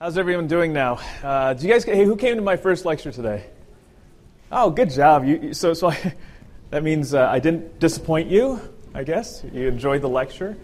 How's everyone doing now? Uh, do you guys? Hey, who came to my first lecture today? Oh, good job. You, so, so I, that means uh, I didn't disappoint you. I guess you enjoyed the lecture.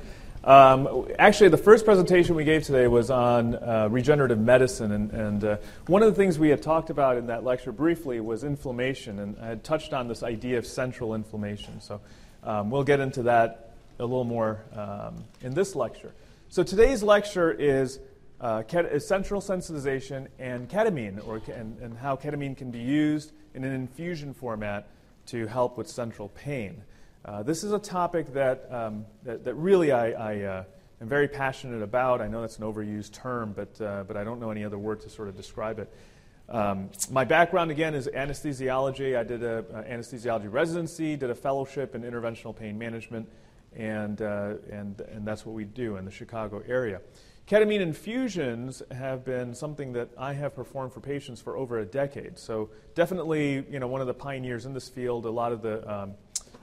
Um, actually, the first presentation we gave today was on uh, regenerative medicine, and, and uh, one of the things we had talked about in that lecture briefly was inflammation, and I had touched on this idea of central inflammation. So um, we'll get into that a little more um, in this lecture. So today's lecture is uh, central sensitization and ketamine, or, and, and how ketamine can be used in an infusion format to help with central pain. Uh, this is a topic that, um, that, that, really I, I uh, am very passionate about. I know that's an overused term, but, uh, but I don't know any other word to sort of describe it. Um, my background, again, is anesthesiology. I did an anesthesiology residency, did a fellowship in interventional pain management, and, uh, and, and that's what we do in the Chicago area. Ketamine infusions have been something that I have performed for patients for over a decade. So definitely, you know, one of the pioneers in this field. A lot of the um,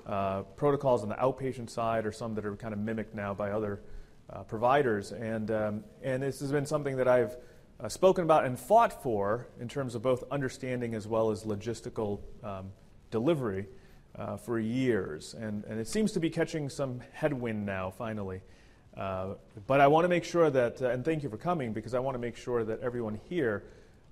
uh, protocols on the outpatient side are some that are kind of mimicked now by other uh, providers, and um, and this has been something that I've uh, spoken about and fought for in terms of both understanding as well as logistical um, delivery uh, for years, and and it seems to be catching some headwind now finally. Uh, but I want to make sure that, uh, and thank you for coming, because I want to make sure that everyone here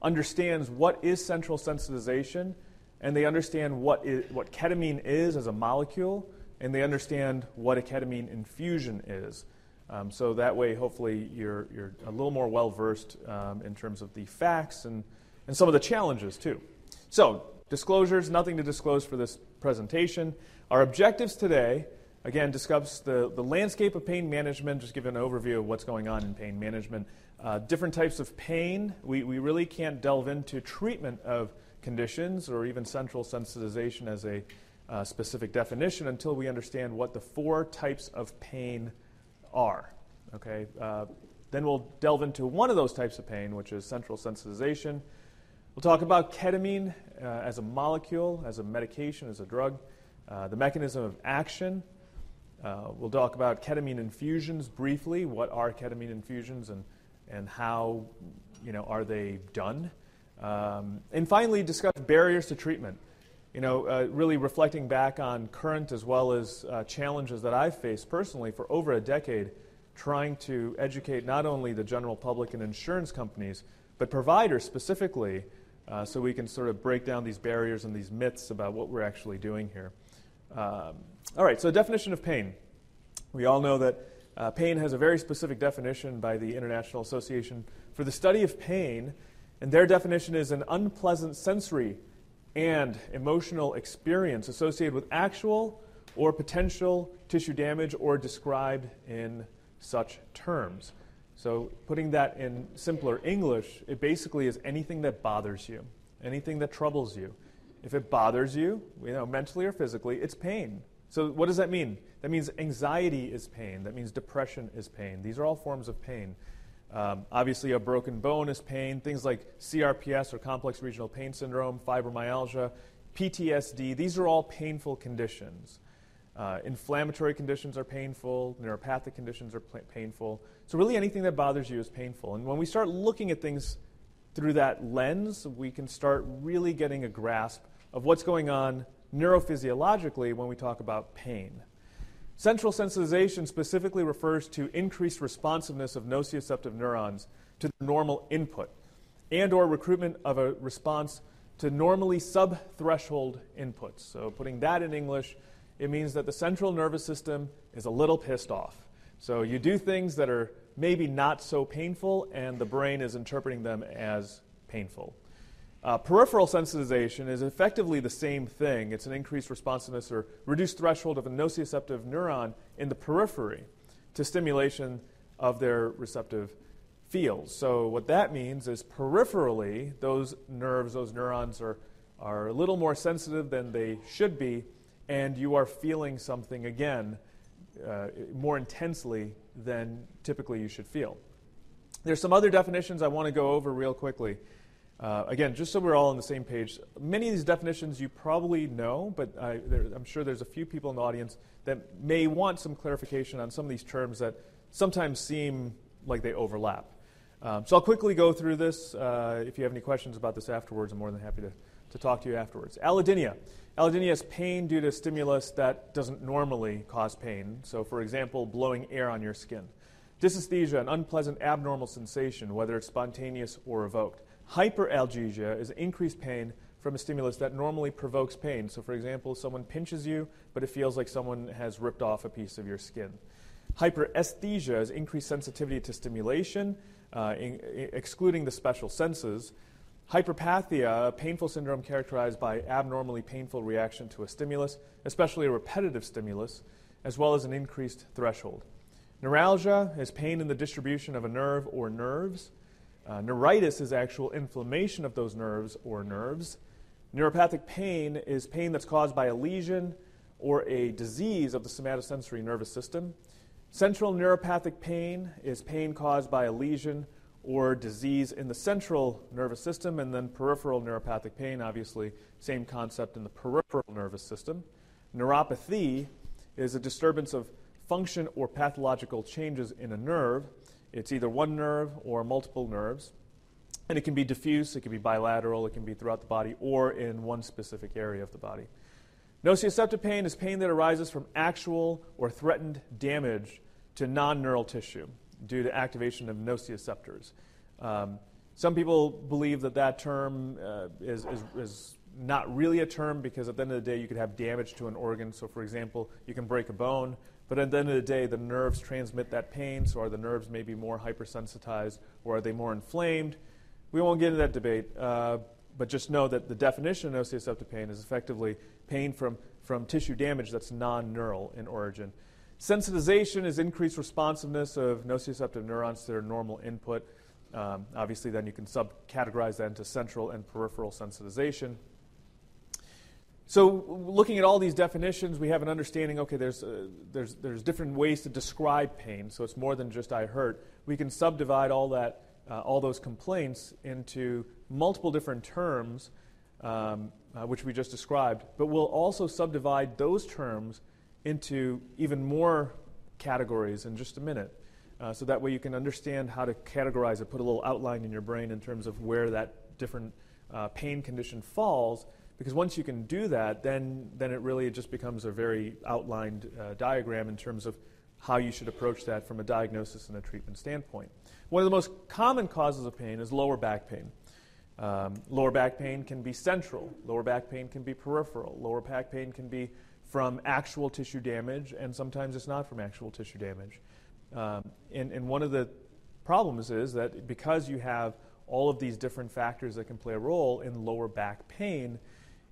understands what is central sensitization, and they understand what, is, what ketamine is as a molecule, and they understand what a ketamine infusion is. Um, so that way, hopefully, you're, you're a little more well versed um, in terms of the facts and, and some of the challenges, too. So, disclosures, nothing to disclose for this presentation. Our objectives today Again, discuss the, the landscape of pain management, just give an overview of what's going on in pain management. Uh, different types of pain. We, we really can't delve into treatment of conditions or even central sensitization as a uh, specific definition until we understand what the four types of pain are. Okay? Uh, then we'll delve into one of those types of pain, which is central sensitization. We'll talk about ketamine uh, as a molecule, as a medication, as a drug, uh, the mechanism of action, uh, we'll talk about ketamine infusions briefly. What are ketamine infusions and, and how you know, are they done? Um, and finally, discuss barriers to treatment. You know, uh, really reflecting back on current as well as uh, challenges that I've faced personally for over a decade, trying to educate not only the general public and insurance companies, but providers specifically, uh, so we can sort of break down these barriers and these myths about what we're actually doing here. Um, all right, so definition of pain. We all know that uh, pain has a very specific definition by the International Association for the Study of Pain, and their definition is an unpleasant sensory and emotional experience associated with actual or potential tissue damage or described in such terms. So, putting that in simpler English, it basically is anything that bothers you, anything that troubles you. If it bothers you, you know, mentally or physically, it's pain. So, what does that mean? That means anxiety is pain. That means depression is pain. These are all forms of pain. Um, obviously, a broken bone is pain. Things like CRPS or complex regional pain syndrome, fibromyalgia, PTSD, these are all painful conditions. Uh, inflammatory conditions are painful, neuropathic conditions are painful. So, really, anything that bothers you is painful. And when we start looking at things through that lens, we can start really getting a grasp of what's going on neurophysiologically when we talk about pain. Central sensitization specifically refers to increased responsiveness of nociceptive neurons to the normal input and or recruitment of a response to normally subthreshold inputs. So putting that in English, it means that the central nervous system is a little pissed off. So you do things that are maybe not so painful, and the brain is interpreting them as painful. Uh, peripheral sensitization is effectively the same thing. It's an increased responsiveness or reduced threshold of a nociceptive neuron in the periphery to stimulation of their receptive fields. So, what that means is peripherally, those nerves, those neurons are, are a little more sensitive than they should be, and you are feeling something again uh, more intensely than typically you should feel. There's some other definitions I want to go over real quickly. Uh, again, just so we're all on the same page, many of these definitions you probably know, but I, am sure there's a few people in the audience that may want some clarification on some of these terms that sometimes seem like they overlap. Um, so I'll quickly go through this. Uh, if you have any questions about this afterwards, I'm more than happy to, to talk to you afterwards. Allodynia. Allodynia is pain due to stimulus that doesn't normally cause pain. So, for example, blowing air on your skin. Dysesthesia, an unpleasant abnormal sensation, whether it's spontaneous or evoked. Hyperalgesia is increased pain from a stimulus that normally provokes pain. So, for example, someone pinches you, but it feels like someone has ripped off a piece of your skin. Hyperesthesia is increased sensitivity to stimulation, uh, in, excluding the special senses. Hyperpathia, a painful syndrome characterized by abnormally painful reaction to a stimulus, especially a repetitive stimulus, as well as an increased threshold. Neuralgia is pain in the distribution of a nerve or nerves. Uh, neuritis is actual inflammation of those nerves or nerves. Neuropathic pain is pain that's caused by a lesion or a disease of the somatosensory nervous system. Central neuropathic pain is pain caused by a lesion or disease in the central nervous system, and then peripheral neuropathic pain, obviously, same concept in the peripheral nervous system. Neuropathy is a disturbance of function or pathological changes in a nerve. It's either one nerve or multiple nerves. And it can be diffuse, it can be bilateral, it can be throughout the body, or in one specific area of the body. Nociceptive pain is pain that arises from actual or threatened damage to non neural tissue due to activation of nociceptors. Um, some people believe that that term uh, is, is, is, not really a term because at the end of the day you could have damage to an organ. So, for example, you can break a bone, but at the end of the day the nerves transmit that pain. So, are the nerves maybe more hypersensitized or are they more inflamed? We won't get into that debate. Uh, but just know that the definition of nociceptive pain is effectively pain from, from tissue damage that's non neural in origin. Sensitization is increased responsiveness of nociceptive neurons to their normal input. Um, obviously, then you can subcategorize that into central and peripheral sensitization. So, looking at all these definitions, we have an understanding. Okay, there's uh, there's there's different ways to describe pain. So it's more than just I hurt. We can subdivide all that uh, all those complaints into multiple different terms, um, uh, which we just described, but we'll also subdivide those terms into even more categories in just a minute. Uh, so that way you can understand how to categorize it, put a little outline in your brain in terms of where that different uh, pain condition falls. Because once you can do that, then, then it really just becomes a very outlined uh, diagram in terms of how you should approach that from a diagnosis and a treatment standpoint. One of the most common causes of pain is lower back pain. Um, lower back pain can be central, lower back pain can be peripheral, lower back pain can be from actual tissue damage, and sometimes it's not from actual tissue damage. Um, and, and one of the problems is that because you have all of these different factors that can play a role in lower back pain,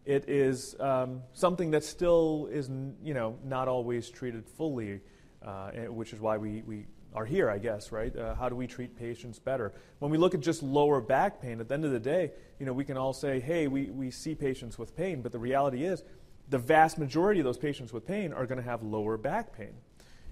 it is um, something that still is you know, not always treated fully uh, which is why we, we are here, I guess, right? Uh, how do we treat patients better? When we look at just lower back pain, at the end of the day, you know, we can all say, hey, we, we see patients with pain, but the reality is the vast majority of those patients with pain are going to have lower back pain.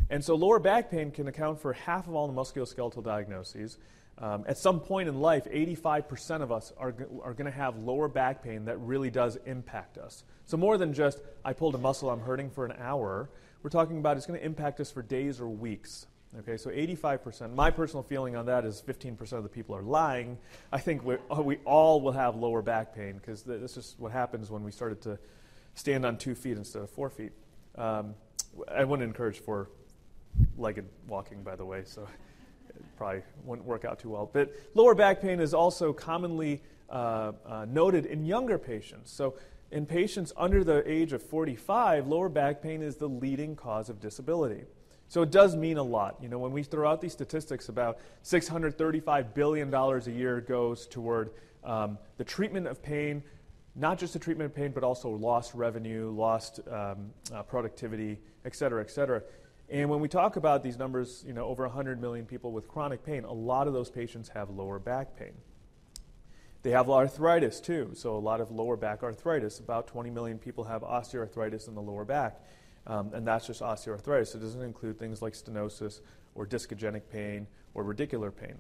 And so lower back pain can account for half of all the musculoskeletal diagnoses. Um, at some point in life, 85% of us are, are going to have lower back pain that really does impact us. So, more than just, I pulled a muscle, I'm hurting for an hour, we're talking about it's going to impact us for days or weeks. Okay, so 85%. My personal feeling on that is 15% of the people are lying. I think we we all will have lower back pain because this is what happens when we started to stand on two feet instead of four feet. Um, I wouldn't encourage four legged walking, by the way, so probably wouldn't work out too well. But lower back pain is also commonly uh, uh, noted in younger patients. So, in patients under the age of 45, lower back pain is the leading cause of disability. So it does mean a lot. You know, when we throw out these statistics, about $635 billion a year goes toward um, the treatment of pain, not just the treatment of pain, but also lost revenue, lost um, uh, productivity, et cetera, et cetera. And when we talk about these numbers, you know, over 100 million people with chronic pain, a lot of those patients have lower back pain. They have arthritis too, so a lot of lower back arthritis. About 20 million people have osteoarthritis in the lower back, um, and that's just osteoarthritis. It doesn't include things like stenosis or discogenic pain or radicular pain.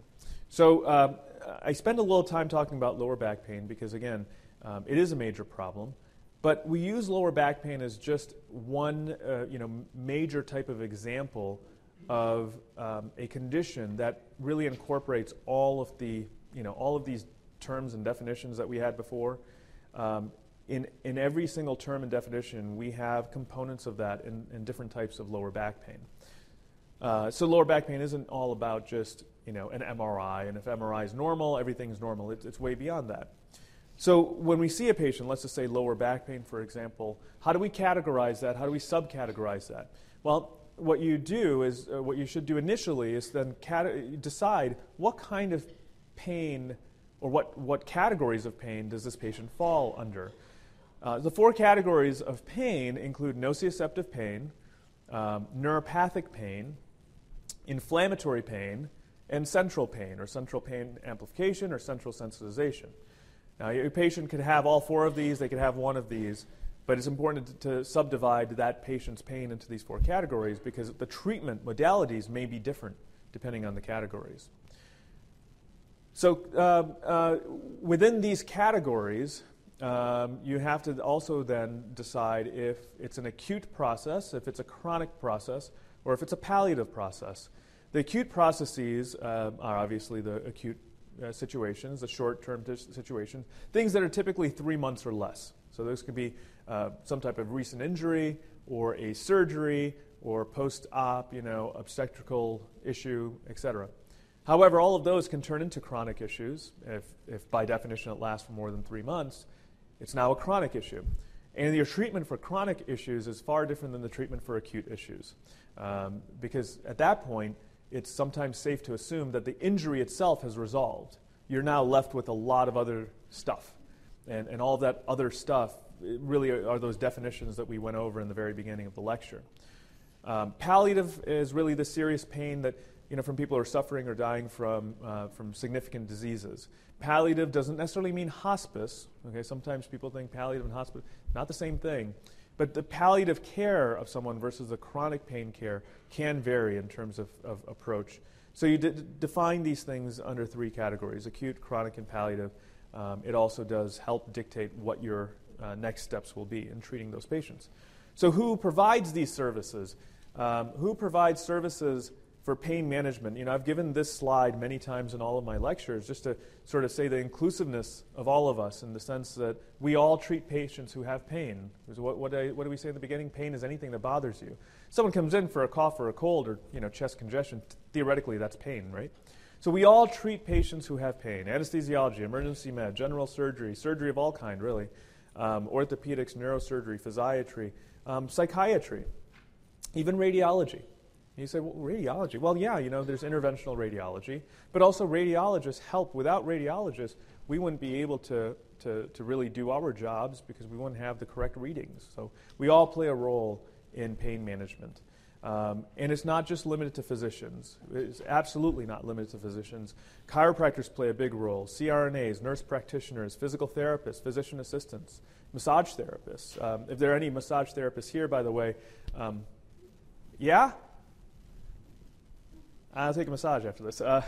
So um, I spend a little time talking about lower back pain because, again, um, it is a major problem. But we use lower back pain as just one uh, you know, major type of example of um, a condition that really incorporates all of the, you know, all of these terms and definitions that we had before. Um, in, in every single term and definition, we have components of that in, in different types of lower back pain. Uh, so lower back pain isn't all about just you know an MRI, and if MRI is normal, everything's normal. It's, it's way beyond that. So when we see a patient, let's just say lower back pain, for example, how do we categorize that? How do we subcategorize that? Well, what you do is uh, what you should do initially is then decide what kind of pain or what, what categories of pain does this patient fall under. Uh, the four categories of pain include nociceptive pain, um, neuropathic pain, inflammatory pain, and central pain, or central pain amplification, or central sensitization. Now, your patient could have all four of these, they could have one of these, but it's important to, to, subdivide that patient's pain into these four categories because the treatment modalities may be different depending on the categories. So, uh, uh, within these categories, um, you have to also then decide if it's an acute process, if it's a chronic process, or if it's a palliative process. The acute processes uh, are obviously the acute uh, situations, the short term t- situations, things that are typically three months or less. So those could be uh, some type of recent injury or a surgery or post op, you know, obstetrical issue, etc. However, all of those can turn into chronic issues if, if by definition it lasts for more than three months. It's now a chronic issue. And your treatment for chronic issues is far different than the treatment for acute issues. Um, because at that point, it's sometimes safe to assume that the injury itself has resolved. You're now left with a lot of other stuff. And, and all that other stuff really are those definitions that we went over in the very beginning of the lecture. Um, palliative is really the serious pain that you know, from people who are suffering or dying from, uh, from significant diseases. Palliative doesn't necessarily mean hospice. Okay, sometimes people think palliative and hospice, not the same thing. But the palliative care of someone versus the chronic pain care can vary in terms of, of approach. So you define these things under three categories acute, chronic, and palliative. Um, it also does help dictate what your uh, next steps will be in treating those patients. So, who provides these services? Um, who provides services for pain management. You know, I've given this slide many times in all of my lectures just to sort of say the inclusiveness of all of us in the sense that we all treat patients who have pain. What, what, I, what do we say in the beginning? Pain is anything that bothers you. Someone comes in for a cough or a cold or, you know, chest congestion, theoretically that's pain, right? So we all treat patients who have pain. Anesthesiology, emergency med, general surgery, surgery of all kind, really, um, orthopedics, neurosurgery, physiatry, um, psychiatry, even radiology. You say, well, radiology. Well, yeah, you know, there's interventional radiology, but also radiologists help. Without radiologists, we wouldn't be able to, to, to really do our jobs because we wouldn't have the correct readings. So we all play a role in pain management. Um, and it's not just limited to physicians. It's absolutely not limited to physicians. Chiropractors play a big role. CRNAs, nurse practitioners, physical therapists, physician assistants, massage therapists. Um, if there are any massage therapists here, by the way, um, yeah? I'll take a massage after this. Uh,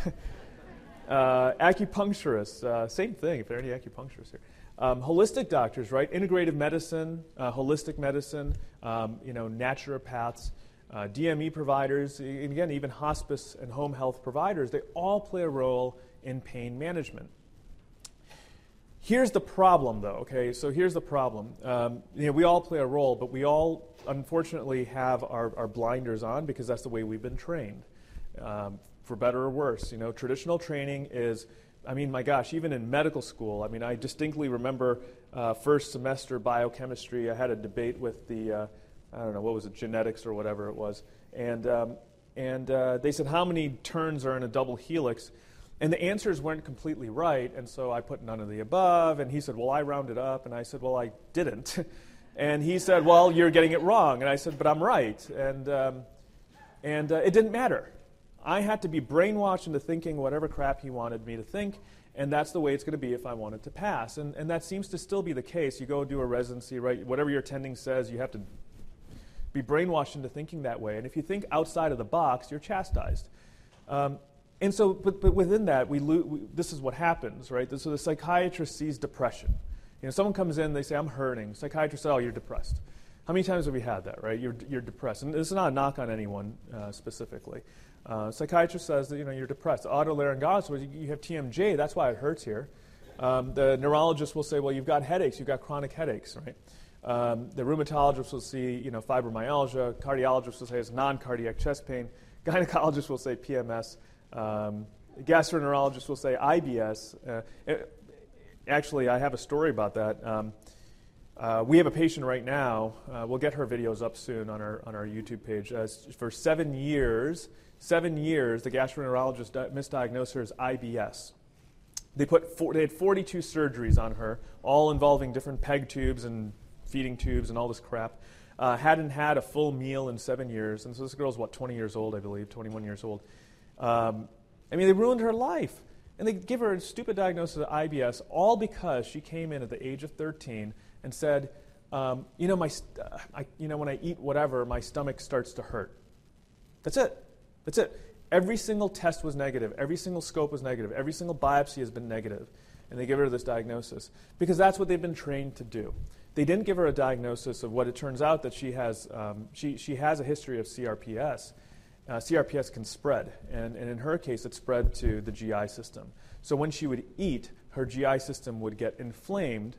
uh, acupuncturists, uh, same thing, if there are any acupuncturists here. Um, holistic doctors, right? Integrative medicine, uh, holistic medicine, um, you know, naturopaths, uh, DME providers, and again, even hospice and home health providers, they all play a role in pain management. Here's the problem, though, okay? So here's the problem. Um, you know, we all play a role, but we all, unfortunately, have our, our blinders on because that's the way we've been trained um, for better or worse. You know, traditional training is, I mean, my gosh, even in medical school, I mean, I distinctly remember uh, first semester biochemistry, I had a debate with the, uh, I don't know, what was it, genetics or whatever it was. And, um, and uh, they said, how many turns are in a double helix? And the answers weren't completely right, and so I put none of the above. And he said, Well, I rounded up. And I said, Well, I didn't. and he said, Well, you're getting it wrong. And I said, But I'm right. And, um, and uh, it didn't matter. I had to be brainwashed into thinking whatever crap he wanted me to think, and that's the way it's going to be if I wanted to pass. And, and that seems to still be the case. You go do a residency, right? Whatever your attending says, you have to be brainwashed into thinking that way. And if you think outside of the box, you're chastised. Um, and so, but, but within that, we, lo- we, this is what happens, right? So the psychiatrist sees depression. You know, someone comes in, they say, I'm hurting. Psychiatrist says, oh, you're depressed. How many times have we had that, right? You're, you're depressed. And this is not a knock on anyone uh, specifically. Uh, psychiatrist says that you know, you're depressed. Otolaryngologist, well, you have TMJ, that's why it hurts here. Um, the neurologist will say, well, you've got headaches, you've got chronic headaches, right? Um, the rheumatologist will see, you know, fibromyalgia. Cardiologist will say it's non-cardiac chest pain. Gynecologist will say PMS. Um, gastroenterologist will say IBS. Uh, it, actually, I have a story about that. Um, uh, we have a patient right now. Uh, we'll get her videos up soon on our on our YouTube page. Uh, for seven years, seven years, the gastroenterologist di- misdiagnosed her as IBS. They put four, they had 42 surgeries on her, all involving different peg tubes and feeding tubes and all this crap. Uh, hadn't had a full meal in seven years, and so this girl's what 20 years old, I believe, 21 years old. Um, I mean, they ruined her life. And they give her a stupid diagnosis of IBS, all because she came in at the age of 13 and said, um, you, know, my st- uh, I, you know, when I eat whatever, my stomach starts to hurt. That's it. That's it. Every single test was negative. Every single scope was negative. Every single biopsy has been negative. And they give her this diagnosis because that's what they've been trained to do. They didn't give her a diagnosis of what it turns out that she has. Um, she, she has a history of CRPS uh, CRPS can spread. And, and in her case, it spread to the GI system. So when she would eat, her GI system would get inflamed,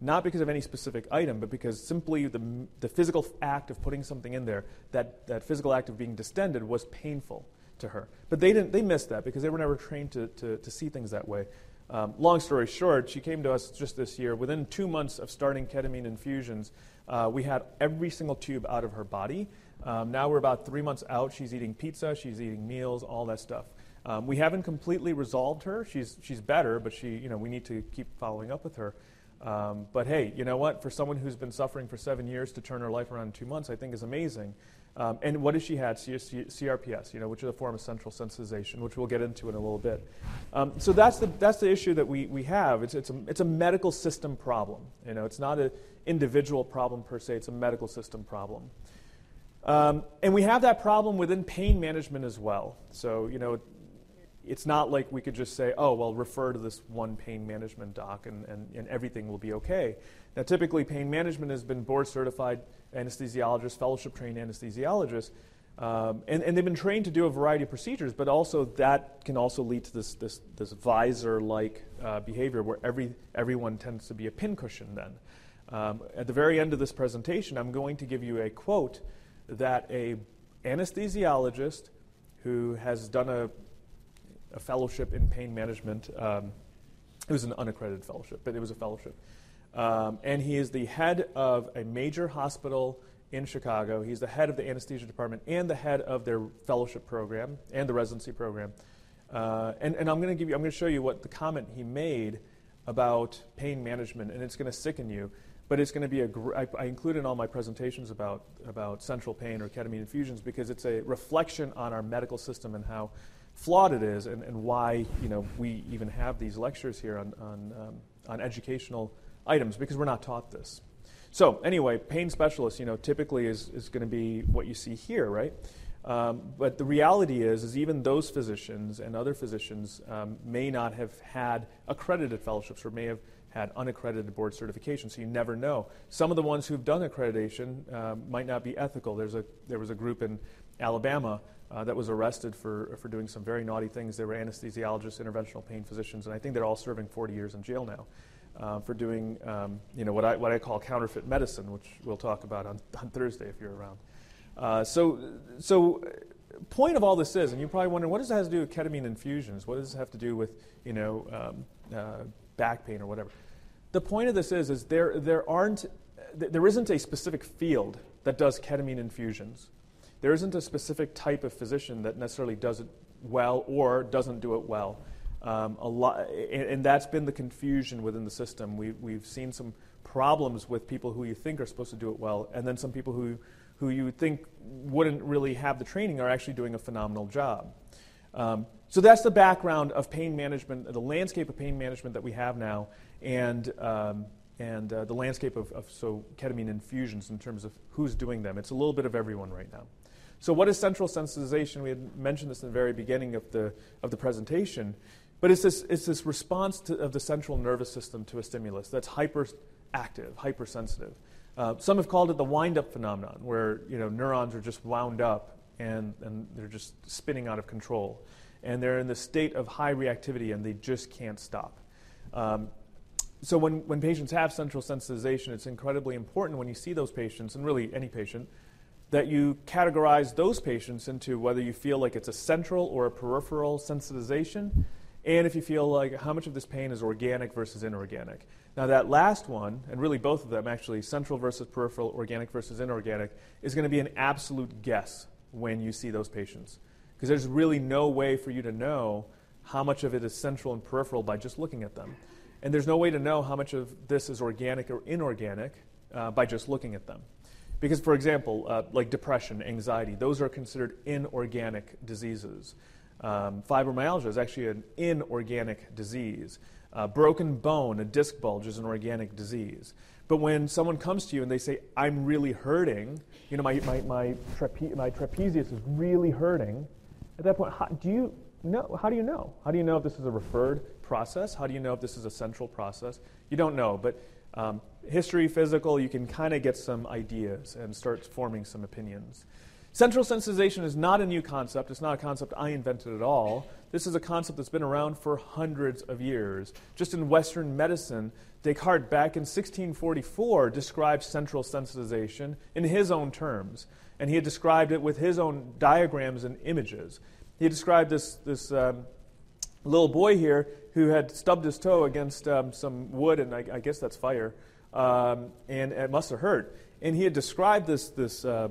not because of any specific item, but because simply the, the physical act of putting something in there, that, that physical act of being distended, was painful to her. But they, didn't, they missed that because they were never trained to, to, to see things that way. Um, long story short, she came to us just this year. Within two months of starting ketamine infusions, uh, we had every single tube out of her body. Um, now we're about three months out. She's eating pizza, she's eating meals, all that stuff. Um, we haven't completely resolved her. She's, she's better, but she, you know, we need to keep following up with her. Um, but hey, you know what? For someone who's been suffering for seven years to turn her life around in two months, I think is amazing. Um, and what has she had? CRPS, you know, which is a form of central sensitization, which we'll get into in a little bit. Um, so that's the, that's the issue that we, we have. It's, it's, a, it's a medical system problem. You know, it's not an individual problem per se, it's a medical system problem. Um, and we have that problem within pain management as well. So, you know, it's not like we could just say, oh, well, refer to this one pain management doc and, and, and everything will be okay. Now, typically, pain management has been board certified anesthesiologists, fellowship trained anesthesiologists, um, and, and they've been trained to do a variety of procedures, but also that can also lead to this, this, this visor like uh, behavior where every, everyone tends to be a pincushion then. Um, at the very end of this presentation, I'm going to give you a quote that a anesthesiologist who has done a, a fellowship in pain management, um, it was an unaccredited fellowship, but it was a fellowship. Um, and he is the head of a major hospital in Chicago. He's the head of the anesthesia department and the head of their fellowship program and the residency program. Uh, and, and I'm going to give you, I'm going to show you what the comment he made about pain management, and it's going to sicken you. But it's going to be a. Gr- I, I include in all my presentations about about central pain or ketamine infusions because it's a reflection on our medical system and how flawed it is, and, and why you know we even have these lectures here on on, um, on educational items because we're not taught this. So anyway, pain specialist, you know, typically is, is going to be what you see here, right? Um, but the reality is, is even those physicians and other physicians um, may not have had accredited fellowships or may have had unaccredited board certification, so you never know. Some of the ones who've done accreditation um, might not be ethical. There's a, there was a group in Alabama uh, that was arrested for, for doing some very naughty things. They were anesthesiologists, interventional pain physicians, and I think they're all serving 40 years in jail now. Uh, for doing um, you know what I, what I call counterfeit medicine, which we'll talk about on, on Thursday if you're around. Uh, so so point of all this is, and you're probably wondering, what does it have to do with ketamine infusions? What does it have to do with you know um, uh, back pain or whatever. The point of this is, is there, there, aren't, there isn't a specific field that does ketamine infusions. There isn't a specific type of physician that necessarily does it well or doesn't do it well. Um, a lot, and, and, that's been the confusion within the system. We, we've seen some problems with people who you think are supposed to do it well, and then some people who, who you think wouldn't really have the training are actually doing a phenomenal job. Um, so that's the background of pain management, the landscape of pain management that we have now, and, um, and uh, the landscape of, of, so ketamine infusions in terms of who's doing them. It's a little bit of everyone right now. So what is central sensitization? We had mentioned this in the very beginning of the, of the presentation, but it's this, it's this response to, of the central nervous system to a stimulus that's hyperactive, hypersensitive. Uh, some have called it the wind-up phenomenon, where you know neurons are just wound up and, and they're just spinning out of control, and they're in the state of high reactivity and they just can't stop. Um, so when, when patients have central sensitization, it's incredibly important when you see those patients, and really any patient, that you categorize those patients into whether you feel like it's a central or a peripheral sensitization, and if you feel like how much of this pain is organic versus inorganic. Now, that last one, and really both of them actually, central versus peripheral, organic versus inorganic, is going to be an absolute guess when you see those patients. Because there's really no way for you to know how much of it is central and peripheral by just looking at them. And there's no way to know how much of this is organic or inorganic uh, by just looking at them. Because, for example, uh, like depression, anxiety, those are considered inorganic diseases. Um, fibromyalgia is actually an inorganic disease. Uh, broken bone, a disc bulge, is an organic disease. But when someone comes to you and they say, I'm really hurting, you know, my, my, my, trape- my trapezius is really hurting, at that point, how, do you know, how do you know? How do you know if this is a referred process? How do you know if this is a central process? You don't know, but um, history, physical, you can kind of get some ideas and start forming some opinions. Central sensitization is not a new concept. It's not a concept I invented at all. This is a concept that's been around for hundreds of years. Just in Western medicine, Descartes, back in 1644, described central sensitization in his own terms. And he had described it with his own diagrams and images. He described this, this um, little boy here who had stubbed his toe against um, some wood, and I, I guess that's fire, um, and it must have hurt. And he had described this, this uh,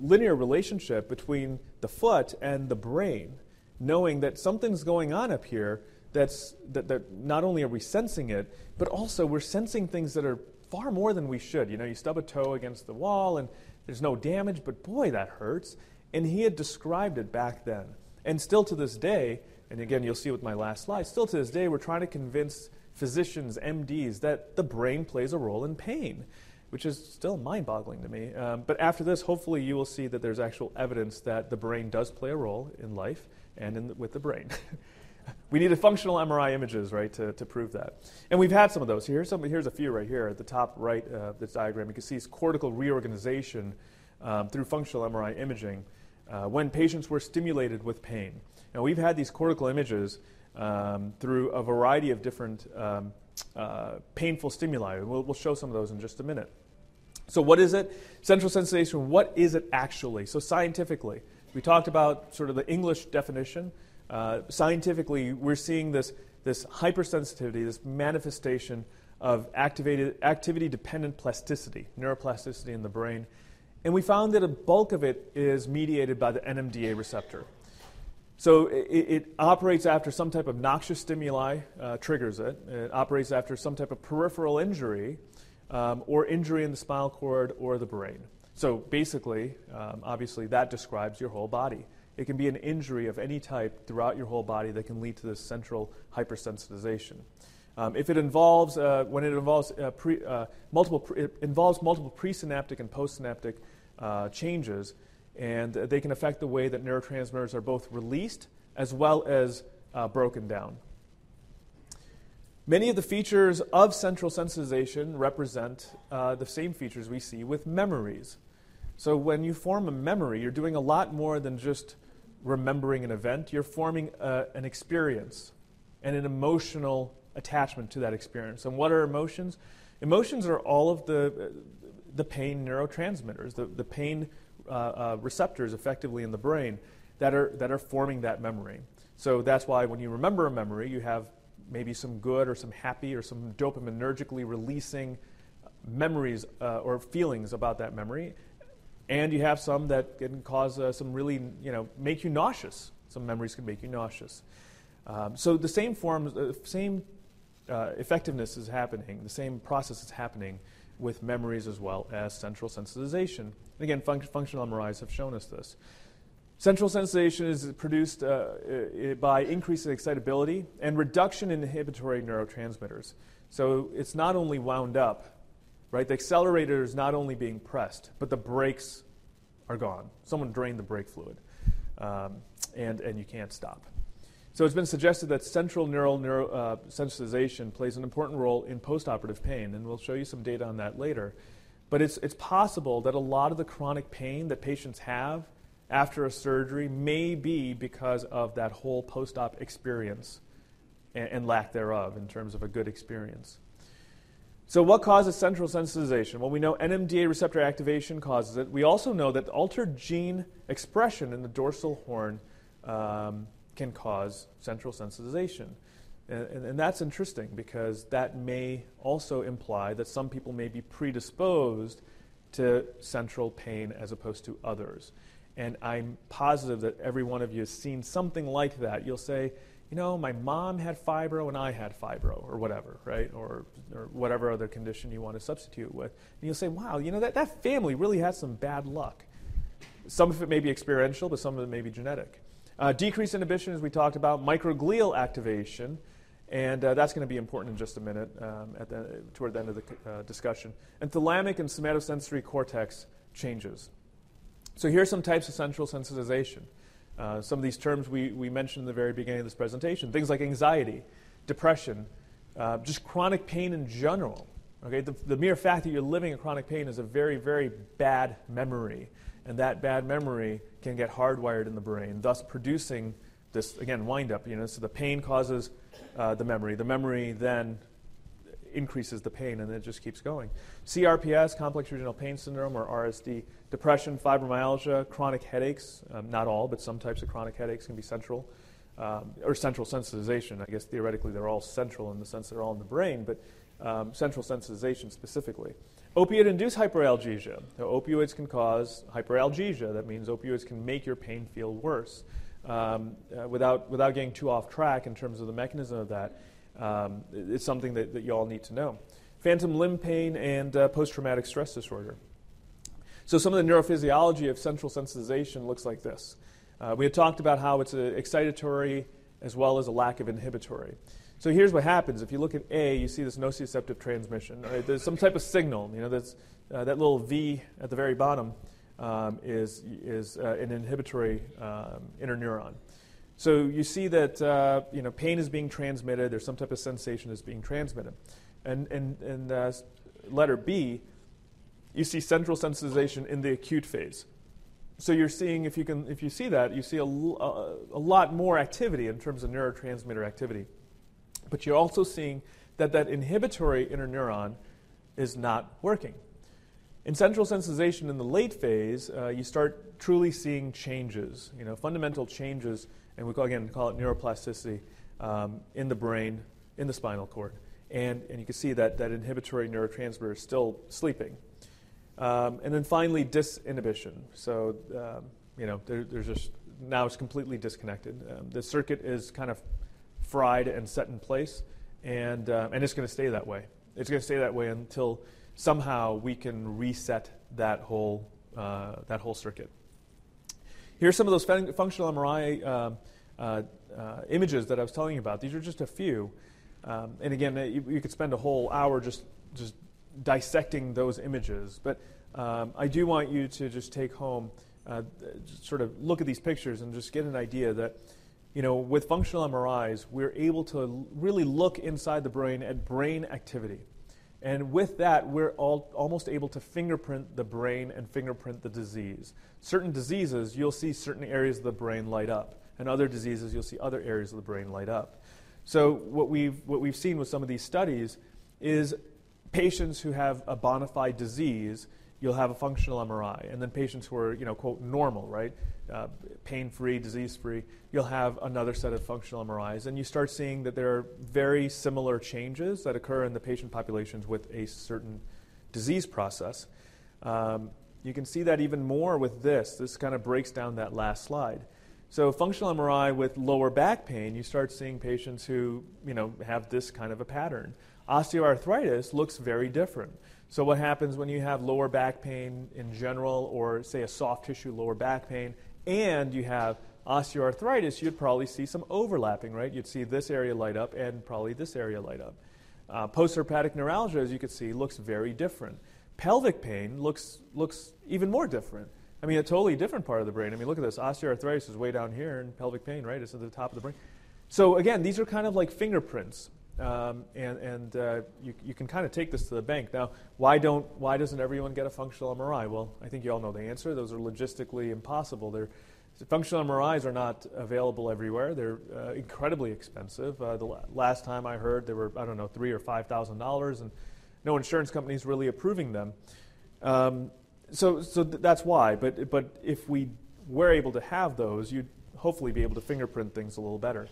linear relationship between the foot and the brain, knowing that something's going on up here that's, that, that not only are we sensing it, but also we're sensing things that are far more than we should. You know, you stub a toe against the wall and there's no damage, but boy, that hurts. And he had described it back then. And still to this day, and again, you'll see with my last slide, still to this day, we're trying to convince physicians, MDs, that the brain plays a role in pain, which is still mind boggling to me. Um, but after this, hopefully, you will see that there's actual evidence that the brain does play a role in life and in the, with the brain. we needed functional MRI images, right, to, to prove that. And we've had some of those. Here's, some, here's a few right here at the top right of this diagram. You can see cortical reorganization um, through functional MRI imaging uh, when patients were stimulated with pain. Now, we've had these cortical images um, through a variety of different um, uh, painful stimuli. We'll, we'll show some of those in just a minute. So, what is it? Central sensation, what is it actually? So, scientifically, we talked about sort of the English definition. Uh, scientifically, we're seeing this, this hypersensitivity, this manifestation of activated, activity dependent plasticity, neuroplasticity in the brain. And we found that a bulk of it is mediated by the NMDA receptor. So it, it operates after some type of noxious stimuli uh, triggers it. It operates after some type of peripheral injury um, or injury in the spinal cord or the brain. So basically, um, obviously, that describes your whole body. It can be an injury of any type throughout your whole body that can lead to this central hypersensitization. Um, if it involves, uh, when it involves uh, pre, uh, multiple, pre, it involves multiple presynaptic and postsynaptic uh, changes, and they can affect the way that neurotransmitters are both released as well as uh, broken down. Many of the features of central sensitization represent uh, the same features we see with memories. So when you form a memory, you're doing a lot more than just remembering an event. You're forming an experience and an emotional attachment to that experience. And what are emotions? Emotions are all of the, the pain neurotransmitters, the, the pain uh, uh, receptors effectively in the brain that are, that are forming that memory. So that's why when you remember a memory, you have maybe some good or some happy or some dopaminergically releasing memories uh, or feelings about that memory. And you have some that can cause uh, some really, you know, make you nauseous. Some memories can make you nauseous. Um, so the same forms, uh, same uh, effectiveness is happening, the same process is happening with memories as well as central sensitization. And again, functional MRIs have shown us this. Central sensitization is produced uh, by increase in excitability and reduction in inhibitory neurotransmitters. So it's not only wound up, right? The accelerator is not only being pressed, but the brakes are gone. Someone drained the brake fluid, um, and, and you can't stop. So it's been suggested that central neural neuro, uh, sensitization plays an important role in postoperative pain, and we'll show you some data on that later. But it's, it's possible that a lot of the chronic pain that patients have after a surgery may be because of that whole post op experience and, and, lack thereof in terms of a good experience. So, what causes central sensitization? Well, we know NMDA receptor activation causes it. We also know that altered gene expression in the dorsal horn um, can cause central sensitization. And, and, that's interesting because that may also imply that some people may be predisposed to central pain as opposed to others. And I'm positive that every one of you has seen something like that. You'll say, you know, my mom had fibro and I had fibro, or whatever, right? Or, or whatever other condition you want to substitute with. And you'll say, wow, you know, that, that family really has some bad luck. Some of it may be experiential, but some of it may be genetic. Uh, decreased inhibition, as we talked about, microglial activation, and uh, that's going to be important in just a minute um, at the, toward the end of the uh, discussion. And thalamic and somatosensory cortex changes. So here are some types of central sensitization. Uh, some of these terms we, we mentioned in the very beginning of this presentation things like anxiety, depression, uh, just chronic pain in general. Okay? The, the mere fact that you're living in chronic pain is a very, very bad memory. And that bad memory can get hardwired in the brain, thus producing this, again, wind up. You know, so the pain causes uh, the memory. The memory then increases the pain, and it just keeps going. CRPS, complex regional pain syndrome, or RSD, depression, fibromyalgia, chronic headaches, um, not all, but some types of chronic headaches can be central, um, or central sensitization. I guess theoretically they're all central in the sense they're all in the brain, but um, central sensitization specifically. Opioid induced hyperalgesia. opioids can cause hyperalgesia. That means opioids can make your pain feel worse. Um, uh, without, without getting too off track in terms of the mechanism of that, um, it's something that, that you all need to know. Phantom limb pain and uh, post traumatic stress disorder. So, some of the neurophysiology of central sensitization looks like this. Uh, we had talked about how it's excitatory as well as a lack of inhibitory. So here's what happens. If you look at A, you see this nociceptive transmission. Right? There's some type of signal. You know, that's, uh, that little V at the very bottom um, is, is uh, an inhibitory um, interneuron. So you see that uh, you know, pain is being transmitted, there's some type of sensation is being transmitted. And, and, and uh, letter B, you see central sensitization in the acute phase. So you're seeing, if you, can, if you see that, you see a, a lot more activity in terms of neurotransmitter activity. But you're also seeing that that inhibitory interneuron is not working. In central sensitization in the late phase, uh, you start truly seeing changes, you know, fundamental changes, and we call, again call it neuroplasticity um, in the brain, in the spinal cord. And, and you can see that that inhibitory neurotransmitter is still sleeping. Um, and then finally, disinhibition. So, um, you know, there, there's just now it's completely disconnected. Um, the circuit is kind of fried and set in place, and, uh, and it's going to stay that way. It's going to stay that way until somehow we can reset that whole, uh, that whole circuit. Here's some of those fun- functional MRI uh, uh, uh, images that I was telling you about. These are just a few. Um, and again, uh, you, you, could spend a whole hour just, just dissecting those images. But um, I do want you to just take home, uh, sort of look at these pictures and just get an idea that, you know, with functional MRIs, we're able to really look inside the brain at brain activity. And with that, we're all, almost able to fingerprint the brain and fingerprint the disease. Certain diseases, you'll see certain areas of the brain light up, and other diseases, you'll see other areas of the brain light up. So, what we've, what we've seen with some of these studies is patients who have a bona fide disease you'll have a functional MRI. And then patients who are, you know, quote, normal, right, uh, pain free, disease free, you'll have another set of functional MRIs. And you start seeing that there are very similar changes that occur in the patient populations with a certain disease process. Um, you can see that even more with this. This kind of breaks down that last slide. So, functional MRI with lower back pain, you start seeing patients who, you know, have this kind of a pattern. Osteoarthritis looks very different. So, what happens when you have lower back pain in general, or say a soft tissue lower back pain, and you have osteoarthritis, you'd probably see some overlapping, right? You'd see this area light up and probably this area light up. Uh, postherpetic neuralgia, as you can see, looks very different. Pelvic pain looks, looks even more different. I mean, a totally different part of the brain. I mean, look at this. Osteoarthritis is way down here, and pelvic pain, right, is at the top of the brain. So, again, these are kind of like fingerprints um, and, and uh, you, you can kind of take this to the bank. Now, why, don't, why doesn't everyone get a functional MRI? Well, I think you all know the answer. Those are logistically impossible. They're, functional MRIs are not available everywhere. They're uh, incredibly expensive. Uh, the last time I heard, they were, I don't know, three or $5,000, and no insurance companies really approving them. Um, so so th- that's why. But, but if we were able to have those, you'd hopefully be able to fingerprint things a little better.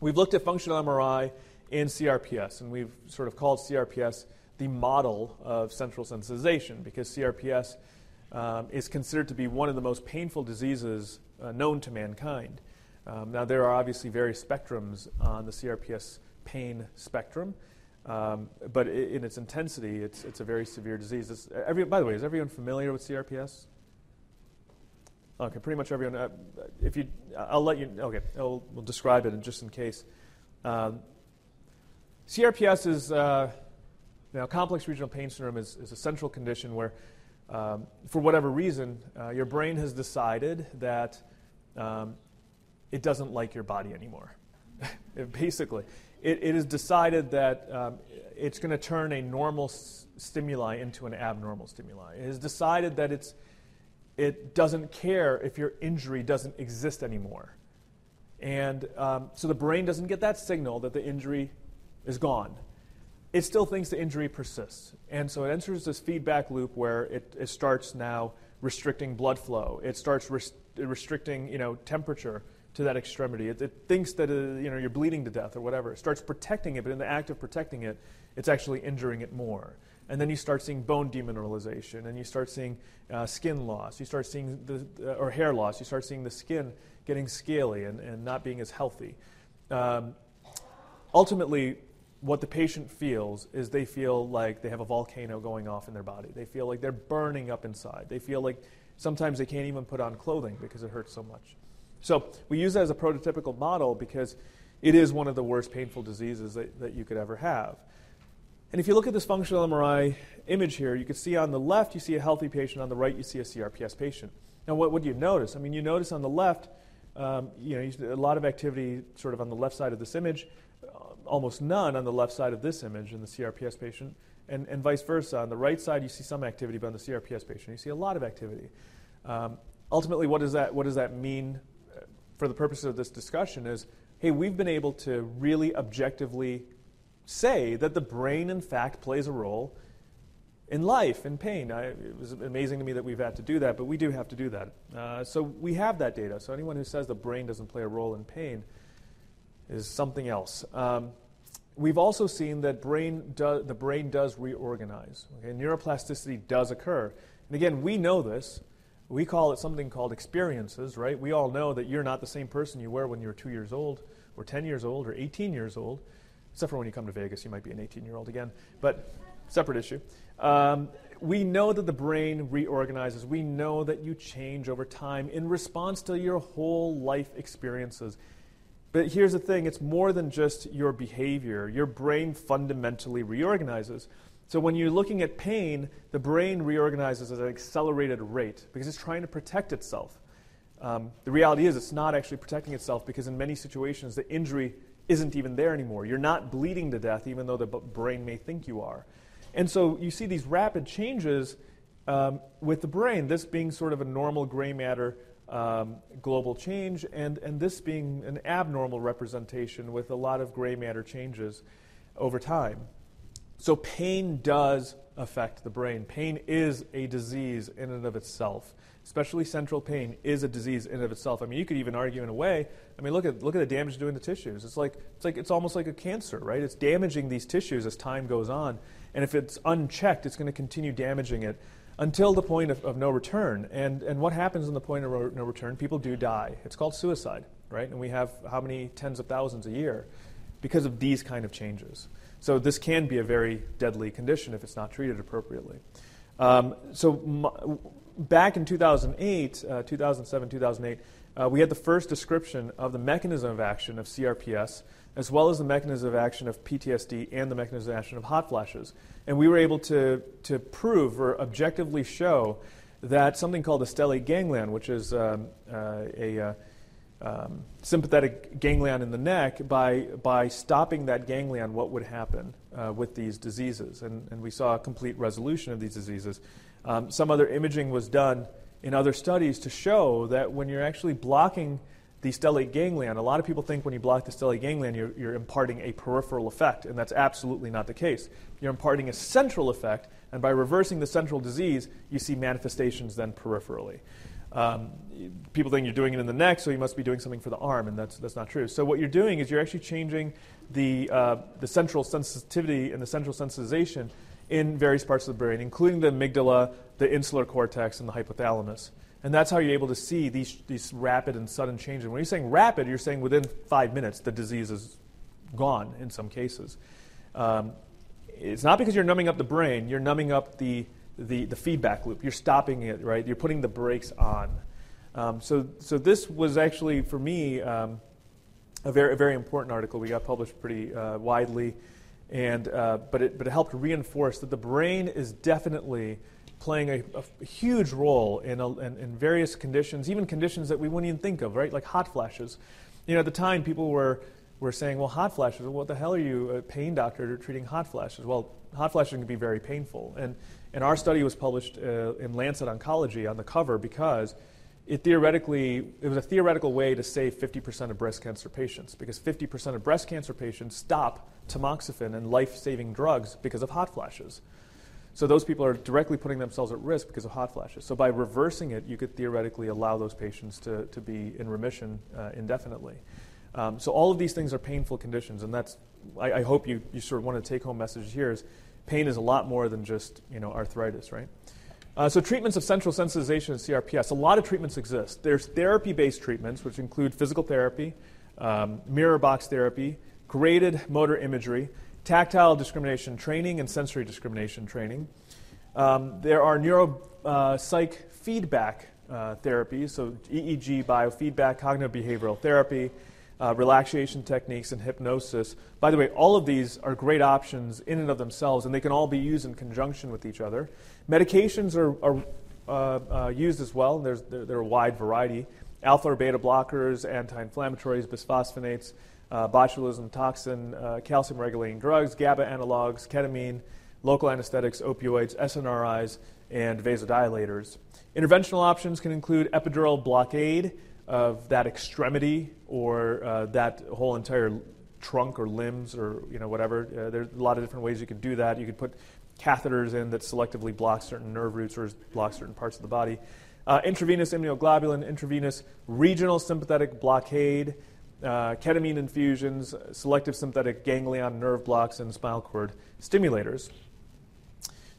We've looked at functional MRI in CRPS, and we've sort of called CRPS the model of central sensitization because CRPS um, is considered to be one of the most painful diseases uh, known to mankind. Um, now, there are obviously various spectrums on the CRPS pain spectrum, um, but in its intensity, it's, it's a very severe disease. Every, by the way, is everyone familiar with CRPS? Okay, pretty much everyone. Uh, if you, I'll let you. Okay, I'll, we'll describe it just in case. Um, CRPS is uh, now complex regional pain syndrome is, is a central condition where, um, for whatever reason, uh, your brain has decided that um, it doesn't like your body anymore. Basically, it, it is decided that um, it's going to turn a normal s- stimuli into an abnormal stimuli. It has decided that it's it doesn't care if your injury doesn't exist anymore. And um, so the brain doesn't get that signal that the injury is gone. It still thinks the injury persists. And so it enters this feedback loop where it, it starts now restricting blood flow. It starts res- restricting you know, temperature to that extremity. It, it thinks that uh, you know, you're bleeding to death or whatever. It starts protecting it, but in the act of protecting it, it's actually injuring it more. And then you start seeing bone demineralization, and you start seeing uh, skin loss. You start seeing the uh, or hair loss. You start seeing the skin getting scaly and, and not being as healthy. Um, ultimately, what the patient feels is they feel like they have a volcano going off in their body. They feel like they're burning up inside. They feel like sometimes they can't even put on clothing because it hurts so much. So we use that as a prototypical model because it is one of the worst painful diseases that, that you could ever have. And if you look at this functional MRI image here, you can see on the left you see a healthy patient, on the right you see a CRPS patient. Now, what, what do you notice? I mean, you notice on the left, um, you know, a lot of activity sort of on the left side of this image, almost none on the left side of this image in the CRPS patient, and, and vice versa. On the right side, you see some activity, but on the CRPS patient, you see a lot of activity. Um, ultimately, what does that what does that mean uh, for the purposes of this discussion? Is hey, we've been able to really objectively say that the brain, in fact, plays a role in life, in pain. I, it was amazing to me that we've had to do that, but we do have to do that. Uh, so we have that data. So anyone who says the brain doesn't play a role in pain is something else. Um, we've also seen that brain do, the brain does reorganize. Okay? Neuroplasticity does occur. And again, we know this. We call it something called experiences, right? We all know that you're not the same person you were when you were two years old, or 10 years old, or 18 years old. Except for when you come to Vegas, you might be an 18 year old again. But separate issue. Um, we know that the brain reorganizes. We know that you change over time in response to your whole life experiences. But here's the thing it's more than just your behavior. Your brain fundamentally reorganizes. So when you're looking at pain, the brain reorganizes at an accelerated rate because it's trying to protect itself. Um, the reality is, it's not actually protecting itself because in many situations, the injury isn't even there anymore. You're not bleeding to death, even though the brain may think you are. And so you see these rapid changes um, with the brain, this being sort of a normal gray matter um, global change, and, and this being an abnormal representation with a lot of gray matter changes over time. So pain does affect the brain. Pain is a disease in and of itself especially central pain, is a disease in and of itself. I mean, you could even argue in a way. I mean, look at look at the damage doing to tissues. It's like it's like it's almost like a cancer, right? It's damaging these tissues as time goes on, and if it's unchecked, it's going to continue damaging it until the point of, of no return. And and what happens in the point of no return? People do die. It's called suicide, right? And we have how many tens of thousands a year because of these kind of changes. So this can be a very deadly condition if it's not treated appropriately. Um, so back in 2008, uh, 2007, 2008, uh, we had the first description of the mechanism of action of CRPS, as well as the mechanism of action of PTSD and the mechanism of action of hot flashes. And we were able to, to prove or objectively show that something called the stellate ganglion, which is um, uh, a, uh, um, sympathetic ganglion in the neck, by, by stopping that ganglion, what would happen uh, with these diseases? And, and we saw a complete resolution of these diseases. Um, some other imaging was done in other studies to show that when you're actually blocking the stellate ganglion, a lot of people think when you block the stellate ganglion, you're, you're imparting a peripheral effect, and that's absolutely not the case. You're imparting a central effect, and by reversing the central disease, you see manifestations then peripherally. Um, people think you're doing it in the neck, so you must be doing something for the arm, and that's, that's not true. So, what you're doing is you're actually changing the, uh, the central sensitivity and the central sensitization in various parts of the brain, including the amygdala, the insular cortex, and the hypothalamus. And that's how you're able to see these, these rapid and sudden changes. When you're saying rapid, you're saying within five minutes the disease is gone in some cases. Um, it's not because you're numbing up the brain, you're numbing up the the, the feedback loop. You're stopping it, right? You're putting the brakes on. Um, so, so this was actually, for me, um, a, very, a very important article. We got published pretty uh, widely, and, uh, but, it, but it helped reinforce that the brain is definitely playing a, a huge role in, a, in, in, various conditions, even conditions that we wouldn't even think of, right? Like hot flashes. You know, at the time, people were, were saying, well, hot flashes, what the hell are you, a pain doctor, treating hot flashes? Well, hot flashes can be very painful. And and our study was published uh, in Lancet Oncology on the cover because it theoretically it was a theoretical way to save 50% of breast cancer patients because 50% of breast cancer patients stop tamoxifen and life-saving drugs because of hot flashes. So those people are directly putting themselves at risk because of hot flashes. So by reversing it, you could theoretically allow those patients to, to be in remission uh, indefinitely. Um, so all of these things are painful conditions, and that's I, I hope you, you sort of want to take home message here is pain is a lot more than just you know arthritis, right? Uh, so treatments of central sensitization and CRPS, a lot of treatments exist. There's therapy-based treatments, which include physical therapy, um, mirror box therapy, graded motor imagery, tactile discrimination training, and sensory discrimination training. Um, there are neuropsych uh, feedback uh, therapies, so EEG biofeedback, cognitive behavioral therapy, uh, relaxation techniques, and hypnosis. By the way, all of these are great options in and of themselves, and they can all be used in conjunction with each other. Medications are, are uh, uh, used as well. There's, there, there, are a wide variety alpha or beta blockers, anti inflammatories, bisphosphonates, uh, botulism toxin, uh, calcium regulating drugs, GABA analogs, ketamine, local anesthetics, opioids, SNRIs, and vasodilators. Interventional options can include epidural blockade of that extremity or uh, that whole entire trunk or limbs or you know whatever. Uh, there's a lot of different ways you can do that. You could put catheters in that selectively block certain nerve roots or block certain parts of the body. Uh, intravenous immunoglobulin, intravenous regional sympathetic blockade, uh, ketamine infusions, selective synthetic ganglion nerve blocks, and spinal cord stimulators.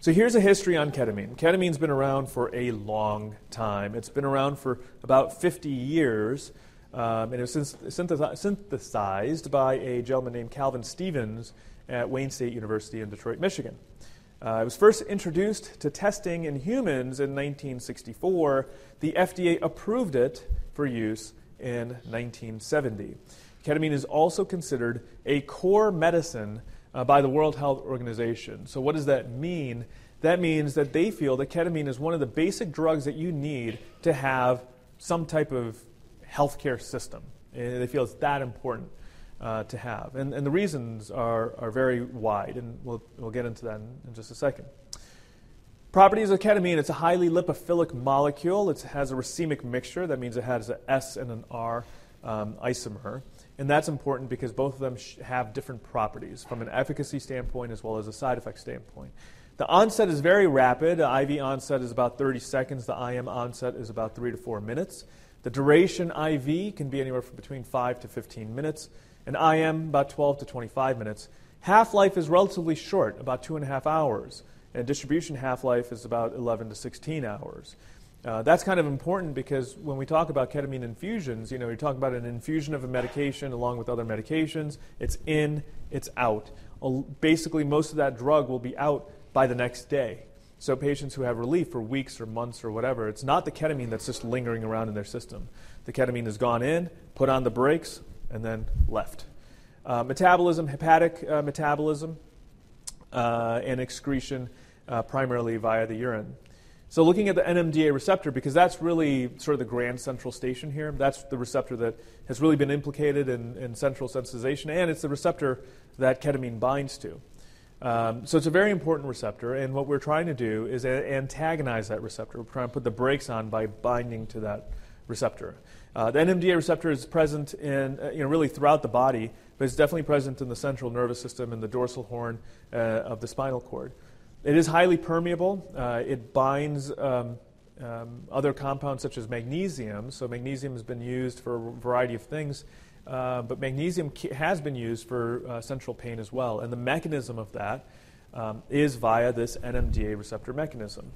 So here's a history on ketamine. Ketamine's been around for a long time. It's been around for about 50 years, um, and it was synthesized by a gentleman named Calvin Stevens at Wayne State University in Detroit, Michigan. Uh, it was first introduced to testing in humans in 1964. The FDA approved it for use in 1970. Ketamine is also considered a core medicine uh, by the World Health Organization. So, what does that mean? That means that they feel that ketamine is one of the basic drugs that you need to have some type of healthcare system. And they feel it's that important uh, to have. And, and the reasons are, are very wide, and we'll, we'll get into that in, in just a second. Properties of ketamine it's a highly lipophilic molecule. It has a racemic mixture, that means it has an S and an R um, isomer. And that's important because both of them have different properties from an efficacy standpoint as well as a side effect standpoint. The onset is very rapid. The IV onset is about 30 seconds. The IM onset is about 3 to 4 minutes. The duration IV can be anywhere from between 5 to 15 minutes, and IM about 12 to 25 minutes. Half life is relatively short, about 2.5 hours, and distribution half life is about 11 to 16 hours. Uh, that's kind of important because when we talk about ketamine infusions, you know, you're talking about an infusion of a medication along with other medications. It's in, it's out. Basically, most of that drug will be out by the next day. So patients who have relief for weeks or months or whatever, it's not the ketamine that's just lingering around in their system. The ketamine has gone in, put on the brakes, and then left. Uh, metabolism, hepatic uh, metabolism, uh, and excretion uh, primarily via the urine. So, looking at the NMDA receptor, because that's really sort of the grand central station here, that's the receptor that has really been implicated in, in central sensitization, and it's the receptor that ketamine binds to. Um, so, it's a very important receptor, and what we're trying to do is a- antagonize that receptor. We're trying to put the brakes on by binding to that receptor. Uh, the NMDA receptor is present in, uh, you know, really throughout the body, but it's definitely present in the central nervous system and the dorsal horn uh, of the spinal cord. It is highly permeable. Uh, it binds um, um, other compounds such as magnesium. So, magnesium has been used for a variety of things, uh, but magnesium has been used for uh, central pain as well. And the mechanism of that um, is via this NMDA receptor mechanism.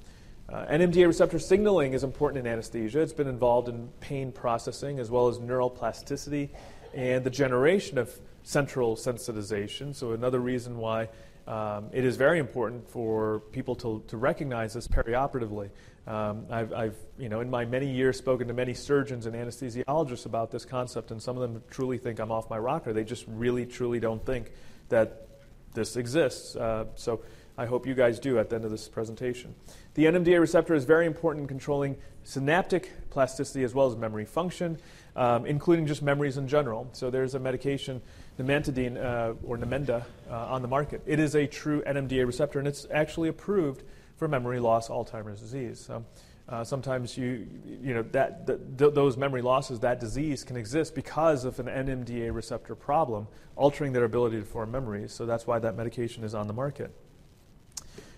Uh, NMDA receptor signaling is important in anesthesia. It's been involved in pain processing as well as neural plasticity and the generation of central sensitization. So, another reason why um, it is very important for people to, to recognize this perioperatively. Um, I've, I've, you know, in my many years, spoken to many surgeons and anesthesiologists about this concept, and some of them truly think I'm off my rocker. They just really, truly don't think that this exists. Uh, so I hope you guys do at the end of this presentation. The NMDA receptor is very important in controlling synaptic plasticity as well as memory function, um, including just memories in general. So there's a medication Namentadine uh, or Namenda uh, on the market. It is a true NMDA receptor, and it's actually approved for memory loss Alzheimer's disease. So, uh, sometimes you, you know, that, th- those memory losses, that disease can exist because of an NMDA receptor problem, altering their ability to form memories. So that's why that medication is on the market.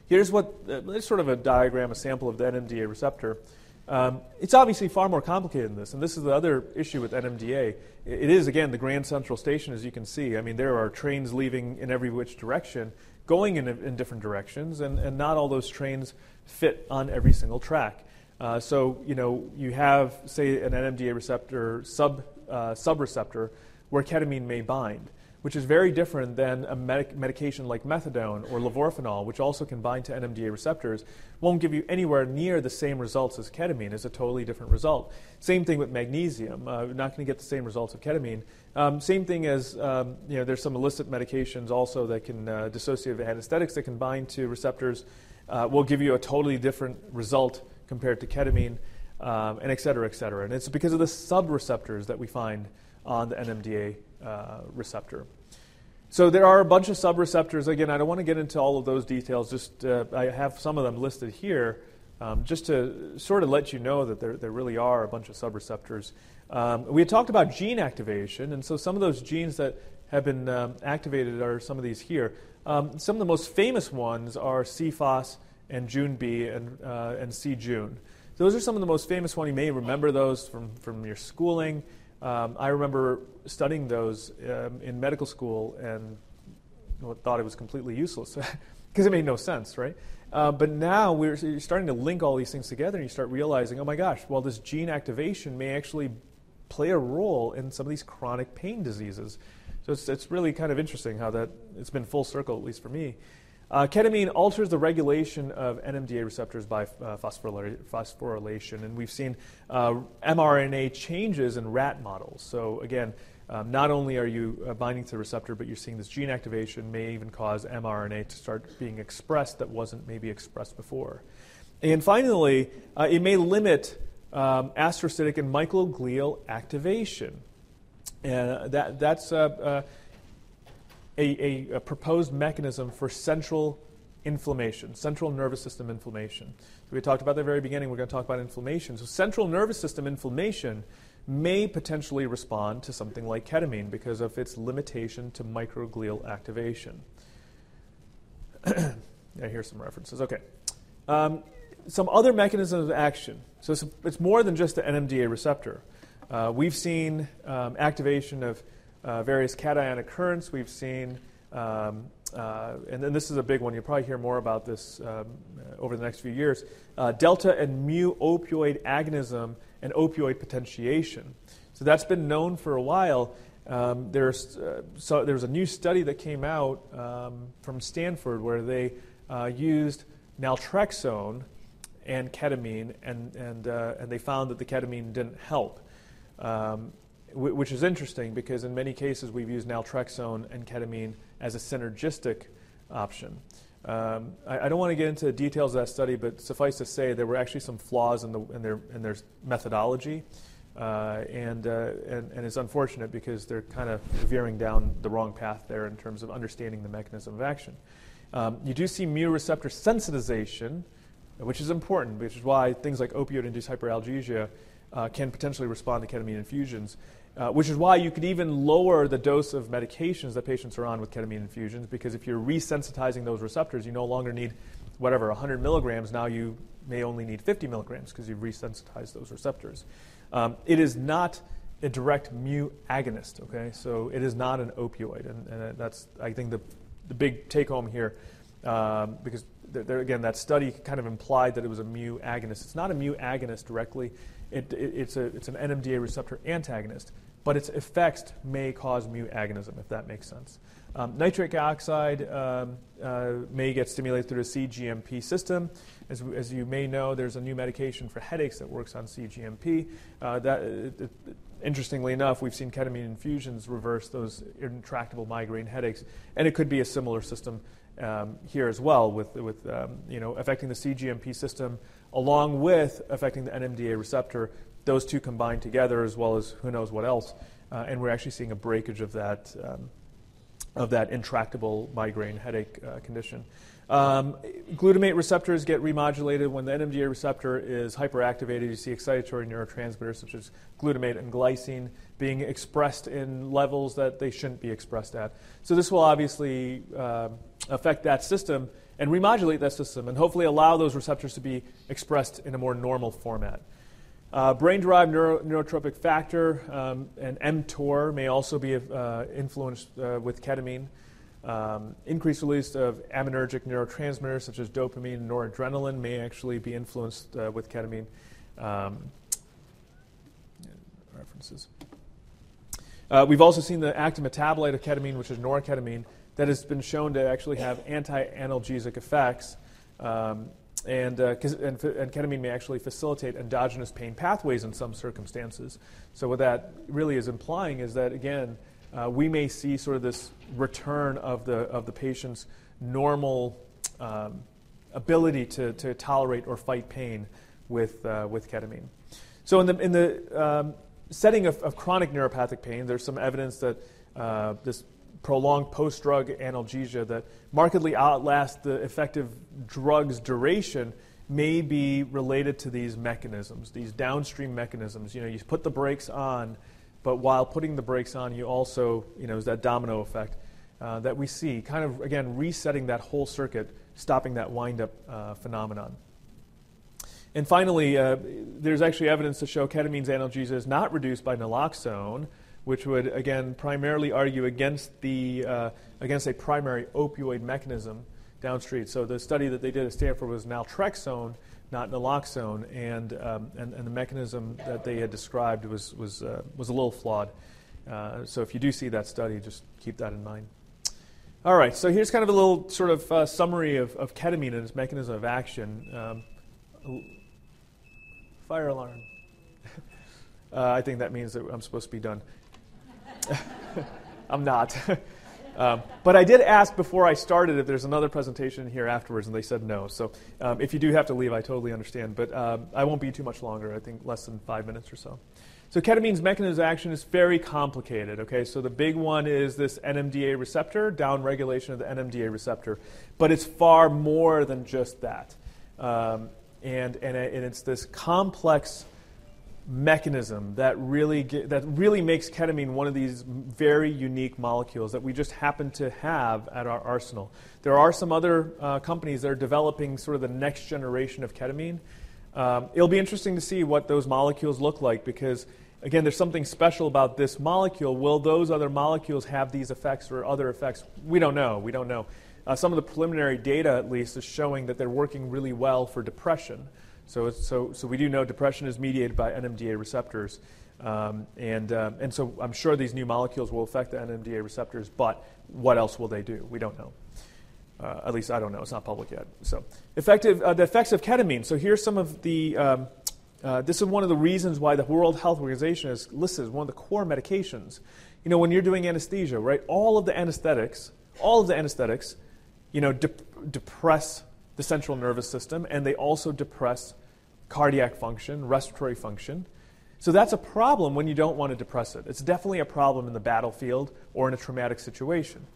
Here's what, uh, sort of a diagram, a sample of the NMDA receptor. Um, it's obviously far more complicated than this, and this is the other issue with NMDA. It is, again, the Grand Central Station, as you can see. I mean, there are trains leaving in every which direction, going in, in different directions, and, and not all those trains fit on every single track. Uh, so, you know, you have, say, an NMDA receptor, sub, uh, subreceptor, where ketamine may bind which is very different than a medic- medication like methadone or levorphanol, which also can bind to NMDA receptors, won't give you anywhere near the same results as ketamine. It's a totally different result. Same thing with magnesium. Uh, not going to get the same results of ketamine. Um, same thing as um, you know, there's some illicit medications also that can uh, dissociative anesthetics that can bind to receptors. Uh, will give you a totally different result compared to ketamine, um, and et cetera, et cetera. And it's because of the subreceptors that we find on the NMDA uh, receptor. So there are a bunch of subreceptors. Again, I don't want to get into all of those details. Just uh, I have some of them listed here, um, just to sort of let you know that there, there really are a bunch of subreceptors. Um, we had talked about gene activation, and so some of those genes that have been um, activated are some of these here. Um, some of the most famous ones are CFOS and JUNB and, uh, and C-Jun. Those are some of the most famous ones. You may remember those from, from your schooling. Um, I remember studying those um, in medical school and thought it was completely useless because it made no sense, right? Uh, but now we're starting to link all these things together and you start realizing, oh my gosh, well, this gene activation may actually play a role in some of these chronic pain diseases. So it's, it's really kind of interesting how that it's been full circle, at least for me. Uh, ketamine alters the regulation of NMDA receptors by uh, phosphorylation, and we've seen uh, mRNA changes in rat models. So, again, um, not only are you uh, binding to the receptor, but you're seeing this gene activation may even cause mRNA to start being expressed that wasn't maybe expressed before. And finally, uh, it may limit um, astrocytic and microglial activation. And that, that's uh, a, a, a proposed mechanism for central inflammation, central nervous system inflammation. So we talked about at the very beginning, we're going to talk about inflammation. So central nervous system inflammation may potentially respond to something like ketamine because of its limitation to microglial activation. yeah, here's some references. Okay. Um, some other mechanisms of action. So it's, it's, more than just the NMDA receptor. Uh, we've seen um, activation of uh, various cationic currents. We've seen, um, uh, and then this is a big one. You'll probably hear more about this um, over the next few years. Uh, delta and mu opioid agonism and opioid potentiation. So that's been known for a while. Um, there's, uh, so there's a new study that came out um, from Stanford where they uh, used naltrexone and ketamine, and, and, uh, and they found that the ketamine didn't help. Um, which is interesting because in many cases we've used naltrexone and ketamine as a synergistic option. Um, I, I, don't want to get into the details of that study, but suffice to say, there were actually some flaws in, the, in, their, in their methodology. Uh, and, uh, and, and it's unfortunate because they're kind of veering down the wrong path there in terms of understanding the mechanism of action. Um, you do see mu receptor sensitization, which is important, which is why things like opioid-induced hyperalgesia uh, can potentially respond to ketamine infusions. Uh, which is why you could even lower the dose of medications that patients are on with ketamine infusions, because if you're resensitizing those receptors, you no longer need whatever 100 milligrams. Now you may only need 50 milligrams because you've resensitized those receptors. Um, it is not a direct mu agonist, okay? So it is not an opioid, and, and that's I think the the big take home here, um, because there, there, again that study kind of implied that it was a mu agonist. It's not a mu agonist directly. It, it, it's a it's an NMDA receptor antagonist but its effects may cause mu agonism, if that makes sense. Um, nitric oxide um, uh, may get stimulated through the CGMP system. As, as, you may know, there's a new medication for headaches that works on CGMP. Uh, that, it, it, interestingly enough, we've seen ketamine infusions reverse those intractable migraine headaches, and it could be a similar system um, here as well, with, with um, you know, affecting the CGMP system along with affecting the NMDA receptor those two combined together, as well as who knows what else, uh, and we're actually seeing a breakage of that um, of that intractable migraine headache uh, condition. Um, glutamate receptors get remodulated when the NMDA receptor is hyperactivated. You see excitatory neurotransmitters such as glutamate and glycine being expressed in levels that they shouldn't be expressed at. So this will obviously uh, affect that system and remodulate that system, and hopefully allow those receptors to be expressed in a more normal format. Uh, brain derived neuro- neurotrophic factor um, and mTOR may also be uh, influenced uh, with ketamine. Um, increased release of aminergic neurotransmitters such as dopamine and noradrenaline may actually be influenced uh, with ketamine. Um, references. Uh, we've also seen the active metabolite of ketamine, which is norketamine, that has been shown to actually have anti analgesic effects. Um, and, uh, and, and, ketamine may actually facilitate endogenous pain pathways in some circumstances. So, what that really is implying is that, again, uh, we may see sort of this return of the, of the patient's normal um, ability to, to tolerate or fight pain with, uh, with ketamine. So, in the, in the um, setting of, of, chronic neuropathic pain, there's some evidence that uh, this prolonged post drug analgesia that markedly outlasts the effective drug's duration may be related to these mechanisms, these downstream mechanisms. You know, you put the brakes on, but while putting the brakes on, you also, you know, is that domino effect uh, that we see, kind of, again, resetting that whole circuit, stopping that wind up uh, phenomenon. And finally, uh, there's actually evidence to show ketamine's analgesia is not reduced by naloxone, which would again primarily argue against the uh, against a primary opioid mechanism downstream. So the study that they did at Stanford was naltrexone, not naloxone, and um, and, and, the mechanism that they had described was was uh, was a little flawed. Uh, so if you do see that study, just keep that in mind. All right, so here's kind of a little sort of uh, summary of, of ketamine and its mechanism of action. Um, fire alarm. Uh, I think that means that I'm supposed to be done. I'm not. um, but I did ask before I started if there's another presentation here afterwards, and they said no. So um, if you do have to leave, I totally understand. But um, I won't be too much longer. I think less than five minutes or so. So ketamine's mechanism of action is very complicated. Okay, so the big one is this NMDA receptor, downregulation of the NMDA receptor, but it's far more than just that. Um, and, and, and it's this complex mechanism that really that really makes ketamine one of these very unique molecules that we just happen to have at our arsenal. There are some other uh, companies that are developing sort of the next generation of ketamine. Um, it'll be interesting to see what those molecules look like because again, there's something special about this molecule. Will those other molecules have these effects or other effects? We don't know. We don't know. Uh, some of the preliminary data, at least, is showing that they're working really well for depression. So, so, so we do know depression is mediated by NMDA receptors. Um, and, um, and so I'm sure these new molecules will affect the NMDA receptors, but what else will they do? We don't know. Uh, at least I don't know. It's not public yet. So, effective, uh, the effects of ketamine. So, here's some of the. Um, uh, this is one of the reasons why the World Health Organization is listed as one of the core medications. You know, when you're doing anesthesia, right? All of the anesthetics, all of the anesthetics, you know, dep- depress the central nervous system, and they also depress cardiac function, respiratory function. So that's a problem when you don't want to depress it. It's definitely a problem in the battlefield or in a traumatic situation.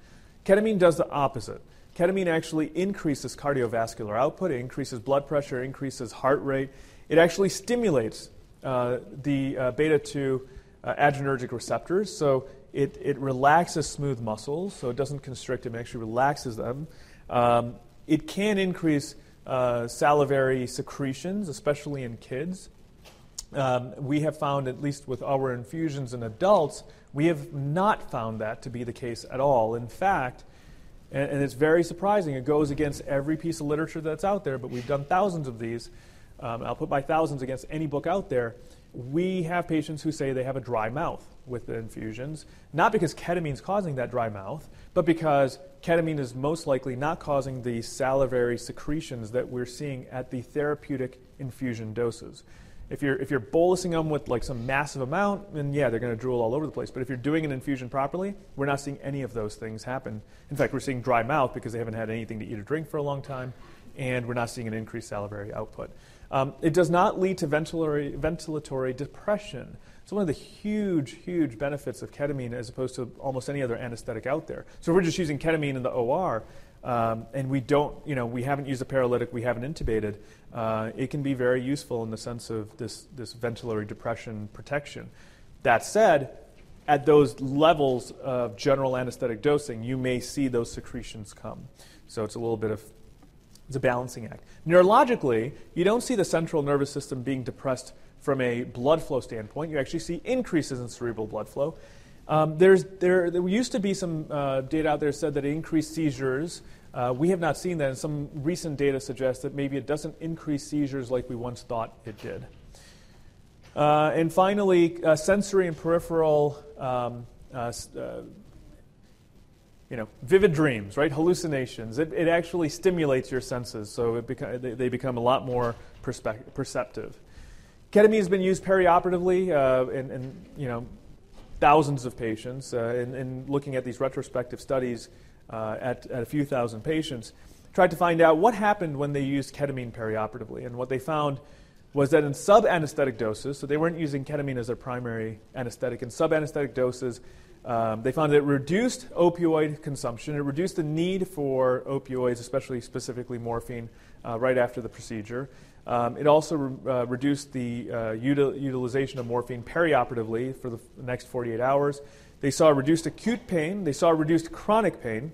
Ketamine does the opposite. Ketamine actually increases cardiovascular output, it increases blood pressure, increases heart rate. It actually stimulates uh, the uh, beta 2 uh, adrenergic receptors. So it, it relaxes smooth muscles, so it doesn't constrict them, it actually relaxes them. Um, it can increase uh, salivary secretions, especially in kids. Um, we have found, at least with our infusions in adults, we have not found that to be the case at all. In fact, and, and, it's very surprising, it goes against every piece of literature that's out there, but we've done thousands of these. Um, I'll put my thousands against any book out there. We have patients who say they have a dry mouth with the infusions, not because ketamine is causing that dry mouth, but because ketamine is most likely not causing the salivary secretions that we're seeing at the therapeutic infusion doses. If you're, if you're bolusing them with like some massive amount, then yeah, they're going to drool all over the place. But if you're doing an infusion properly, we're not seeing any of those things happen. In fact, we're seeing dry mouth because they haven't had anything to eat or drink for a long time, and we're not seeing an increased salivary output. Um, it does not lead to ventilatory, ventilatory depression. So one of the huge, huge benefits of ketamine as opposed to almost any other anesthetic out there. So we're just using ketamine in the OR, um, and we don't, you know, we haven't used a paralytic, we haven't intubated, uh, it can be very useful in the sense of this, this ventilatory depression protection. That said, at those levels of general anesthetic dosing, you may see those secretions come. So it's a little bit of it's a balancing act. Neurologically, you don't see the central nervous system being depressed from a blood flow standpoint. You actually see increases in cerebral blood flow. Um, there's, there, there used to be some uh, data out there said that it increased seizures. Uh, we have not seen that, and some recent data suggests that maybe it doesn't increase seizures like we once thought it did. Uh, and finally, uh, sensory and peripheral, um, uh, uh, you know, vivid dreams, right? Hallucinations. It, it actually stimulates your senses, so beca- they, they, become a lot more perspe- perceptive. Ketamine has been used perioperatively in, in, you know, thousands of patients, uh, and, and, looking at these retrospective studies uh, at, at, a few thousand patients, tried to find out what happened when they used ketamine perioperatively. And what they found was that in sub anesthetic doses, so they weren't using ketamine as their primary anesthetic, in sub anesthetic doses, um, they found that it reduced opioid consumption, it reduced the need for opioids, especially specifically morphine, uh, right after the procedure. Um, it also re- uh, reduced the uh, util- utilization of morphine perioperatively for the f- next 48 hours. They saw reduced acute pain, they saw reduced chronic pain.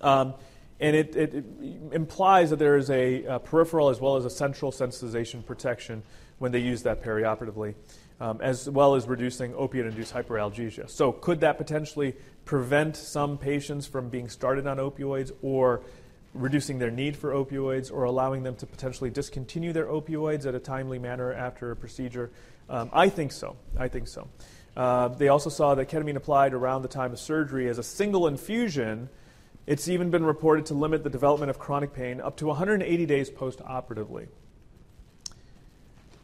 Um, and it, it, it, implies that there is a, a, peripheral as well as a central sensitization protection when they use that perioperatively, um, as well as reducing opiate induced hyperalgesia. So, could that potentially prevent some patients from being started on opioids or reducing their need for opioids or allowing them to potentially discontinue their opioids at a timely manner after a procedure? Um, I think so. I think so. Uh, they also saw that ketamine applied around the time of surgery as a single infusion. It's even been reported to limit the development of chronic pain up to 180 days post operatively.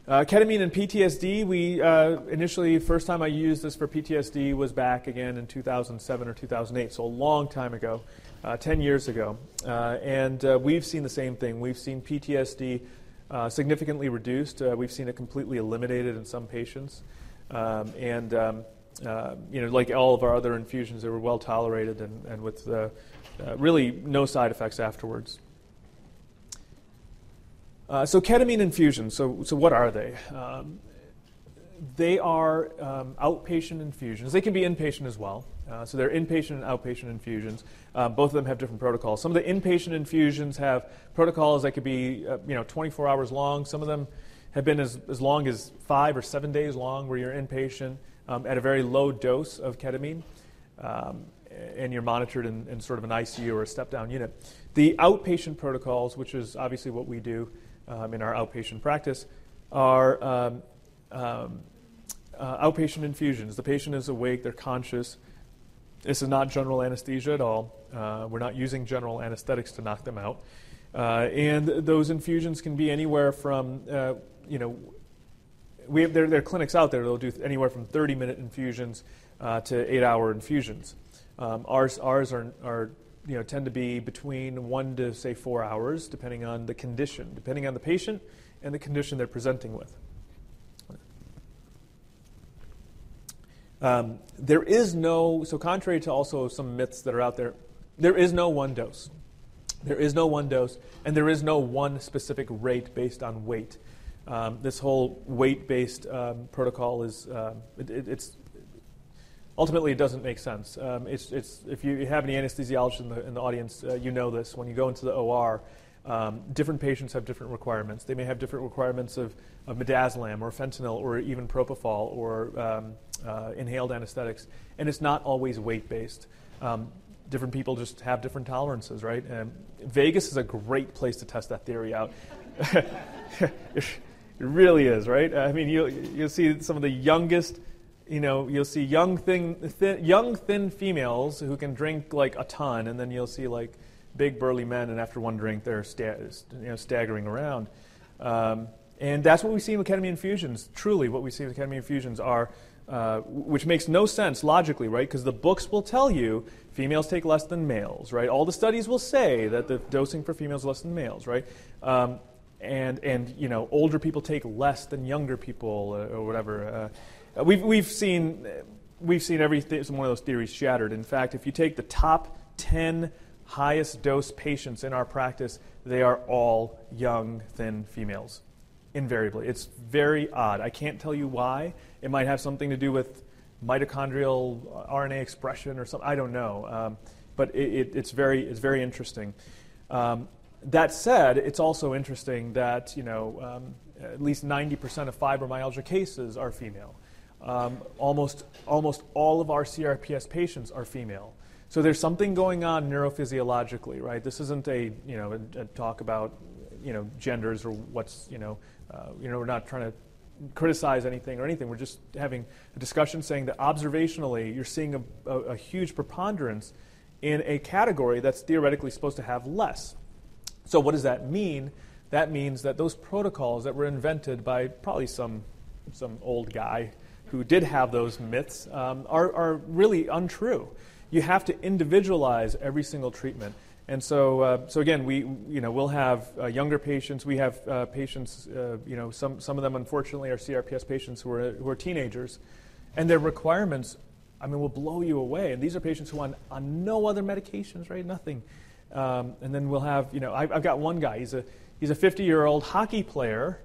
Uh, ketamine and PTSD, we uh, initially, first time I used this for PTSD was back again in 2007 or 2008, so a long time ago uh, 10 years ago. Uh, and uh, we've seen the same thing. We've seen PTSD uh, significantly reduced. Uh, we've seen it completely eliminated in some patients. Um, and, um, you know, like all of our other infusions, they were well tolerated and, and with really no side effects afterwards. so, ketamine infusions. So, so what are they? Um, they are um, outpatient infusions. They can be inpatient as well. Uh, so they're inpatient and outpatient infusions. Uh, both of them have different protocols. Some of the inpatient infusions have protocols that could be, uh, you know, 24 hours long. Some of them have been as, as long as five or seven days long, where you're inpatient um, at a very low dose of ketamine, um, and you're monitored in, in, sort of an ICU or a step-down unit. The outpatient protocols, which is obviously what we do um, in our outpatient practice, are um, um, uh, outpatient infusions. The patient is awake, they're conscious. This is not general anesthesia at all. Uh, we're not using general anesthetics to knock them out. Uh, and those infusions can be anywhere from, uh, you know, we have, there, there, are clinics out there that'll do anywhere from 30 minute infusions uh, to eight hour infusions. Um, ours, ours are, are you know, tend to be between one to say four hours, depending on the condition, depending on the patient and the condition they're presenting with. Um, there is no, so contrary to also some myths that are out there, there is no one dose. There is no one dose, and there is no one specific rate based on weight. Um, this whole weight-based um, protocol is uh, it, it, it's ultimately it doesn't make sense. Um, it's, it's, if you have any anesthesiologists in the, in the audience, uh, you know this. When you go into the OR, um, different patients have different requirements. They may have different requirements of, of midazolam or fentanyl or even propofol or um, uh, inhaled anesthetics, and it's not always weight-based. Um, different people just have different tolerances, right? Vegas is a great place to test that theory out. It really is, right? I mean, you'll, you'll see some of the youngest, you know, you'll see young, thin, thin, young, thin females who can drink like a ton, and then you'll see like big, burly men, and after one drink, they're sta- you know, staggering around. Um, and that's what we see in ketamine infusions. Truly, what we see with ketamine infusions are, uh, which makes no sense logically, right? Because the books will tell you females take less than males, right? All the studies will say that the dosing for females is less than males, right? Um, and and you know older people take less than younger people or, or whatever. Uh, we've we've seen we've seen every th- one of those theories shattered. In fact, if you take the top ten highest dose patients in our practice, they are all young, thin females, invariably. It's very odd. I can't tell you why. It might have something to do with mitochondrial RNA expression or something. I don't know. Um, but it, it, it's very it's very interesting. Um, that said, it's also interesting that you know um, at least 90% of fibromyalgia cases are female. Um, almost almost all of our CRPS patients are female. So there's something going on neurophysiologically, right? This isn't a you know a, a talk about you know genders or what's you know uh, you know we're not trying to criticize anything or anything. We're just having a discussion saying that observationally you're seeing a, a, a huge preponderance in a category that's theoretically supposed to have less. So, what does that mean? That means that those protocols that were invented by probably some, some old guy who did have those myths um, are, are really untrue. You have to individualize every single treatment. And so, uh, so again, we, you know, we'll have uh, younger patients. We have uh, patients, uh, you know, some, some of them unfortunately are CRPS patients who are, who are teenagers. And their requirements, I mean, will blow you away. And these are patients who are on, on no other medications, right? Nothing. Um, and then we'll have, you know, I've, I've, got one guy. He's a he's a 50 year old hockey player,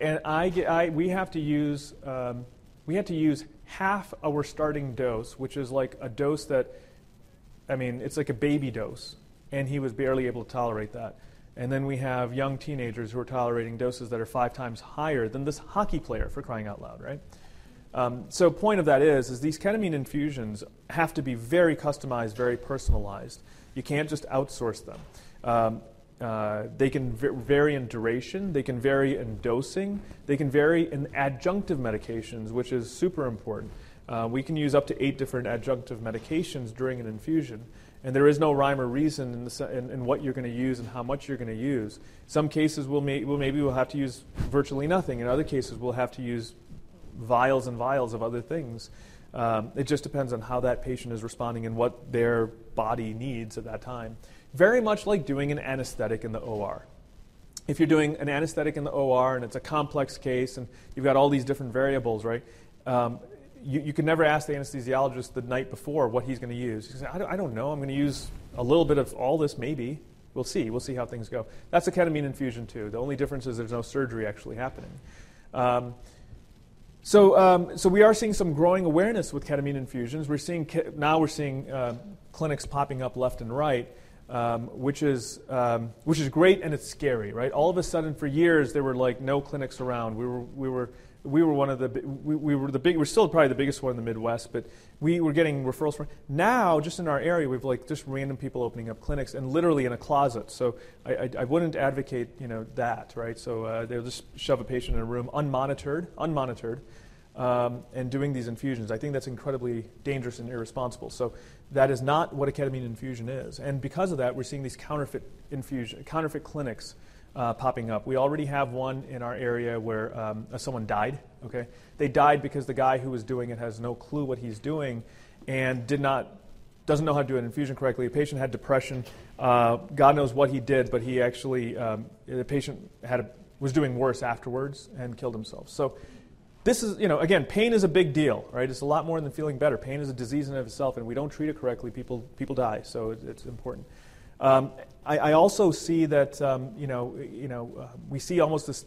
and I, get, I we have to use um, we have to use half our starting dose, which is like a dose that, I mean, it's like a baby dose, and he was barely able to tolerate that. And then we have young teenagers who are tolerating doses that are five times higher than this hockey player, for crying out loud, right? Um, so, point of that is, is these ketamine infusions have to be very customized, very personalized. You can't just outsource them. Um, uh, they can vary in duration, they can vary in dosing, they can vary in adjunctive medications, which is super important. Uh, we can use up to eight different adjunctive medications during an infusion, and there is no rhyme or reason in, the, in, in what you're going to use and how much you're going to use. Some cases we'll, may, we'll maybe we'll have to use virtually nothing. In other cases, we'll have to use vials and vials of other things. Um, it just depends on how that patient is responding and what their body needs at that time. Very much like doing an anesthetic in the OR. If you're doing an anesthetic in the OR and it's a complex case and you've got all these different variables, right? Um, you, you can never ask the anesthesiologist the night before what he's going to use. He say, I don't, I don't know. I'm going to use a little bit of all this, maybe. We'll see. We'll see how things go. That's a ketamine infusion, too. The only difference is there's no surgery actually happening. Um, so, um, so we are seeing some growing awareness with ketamine infusions. We're seeing now we're seeing uh, clinics popping up left and right, um, which is um, which is great and it's scary, right? All of a sudden, for years there were like no clinics around. We were we were we were one of the we, we were the big we're still probably the biggest one in the Midwest, but we were getting referrals from now just in our area we've like just random people opening up clinics and literally in a closet. So I, I, I wouldn't advocate you know that right. So uh, they'll just shove a patient in a room unmonitored, unmonitored. Um, and doing these infusions. I think that's incredibly dangerous and irresponsible. So that is not what a ketamine infusion is. And because of that, we're seeing these counterfeit infusion, counterfeit clinics uh, popping up. We already have one in our area where um, uh, someone died. Okay, they died because the guy who was doing it has no clue what he's doing, and did not doesn't know how to do an infusion correctly. A patient had depression. Uh, God knows what he did, but he actually, um, the patient had a, was doing worse afterwards and killed himself. So this is, you know, again, pain is a big deal, right? It's a lot more than feeling better. Pain is a disease in of itself, and we don't treat it correctly, people, people die. So it, it's important. Um, I, I, also see that, um, you know, you know uh, we see almost this,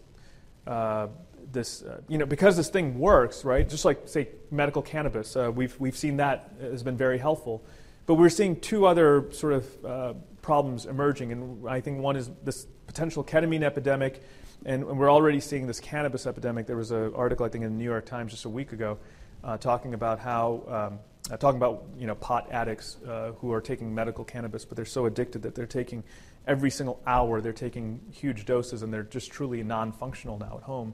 uh, this uh, you know, because this thing works, right? Just like, say, medical cannabis, uh, we've, we've seen that has been very helpful. But we're seeing two other sort of uh, problems emerging, and I think one is this potential ketamine epidemic, and, and we're already seeing this cannabis epidemic. There was an article, I think, in the New York Times just a week ago, uh, talking about how um, uh, talking about you know pot addicts uh, who are taking medical cannabis, but they're so addicted that they're taking every single hour. They're taking huge doses, and they're just truly non-functional now at home.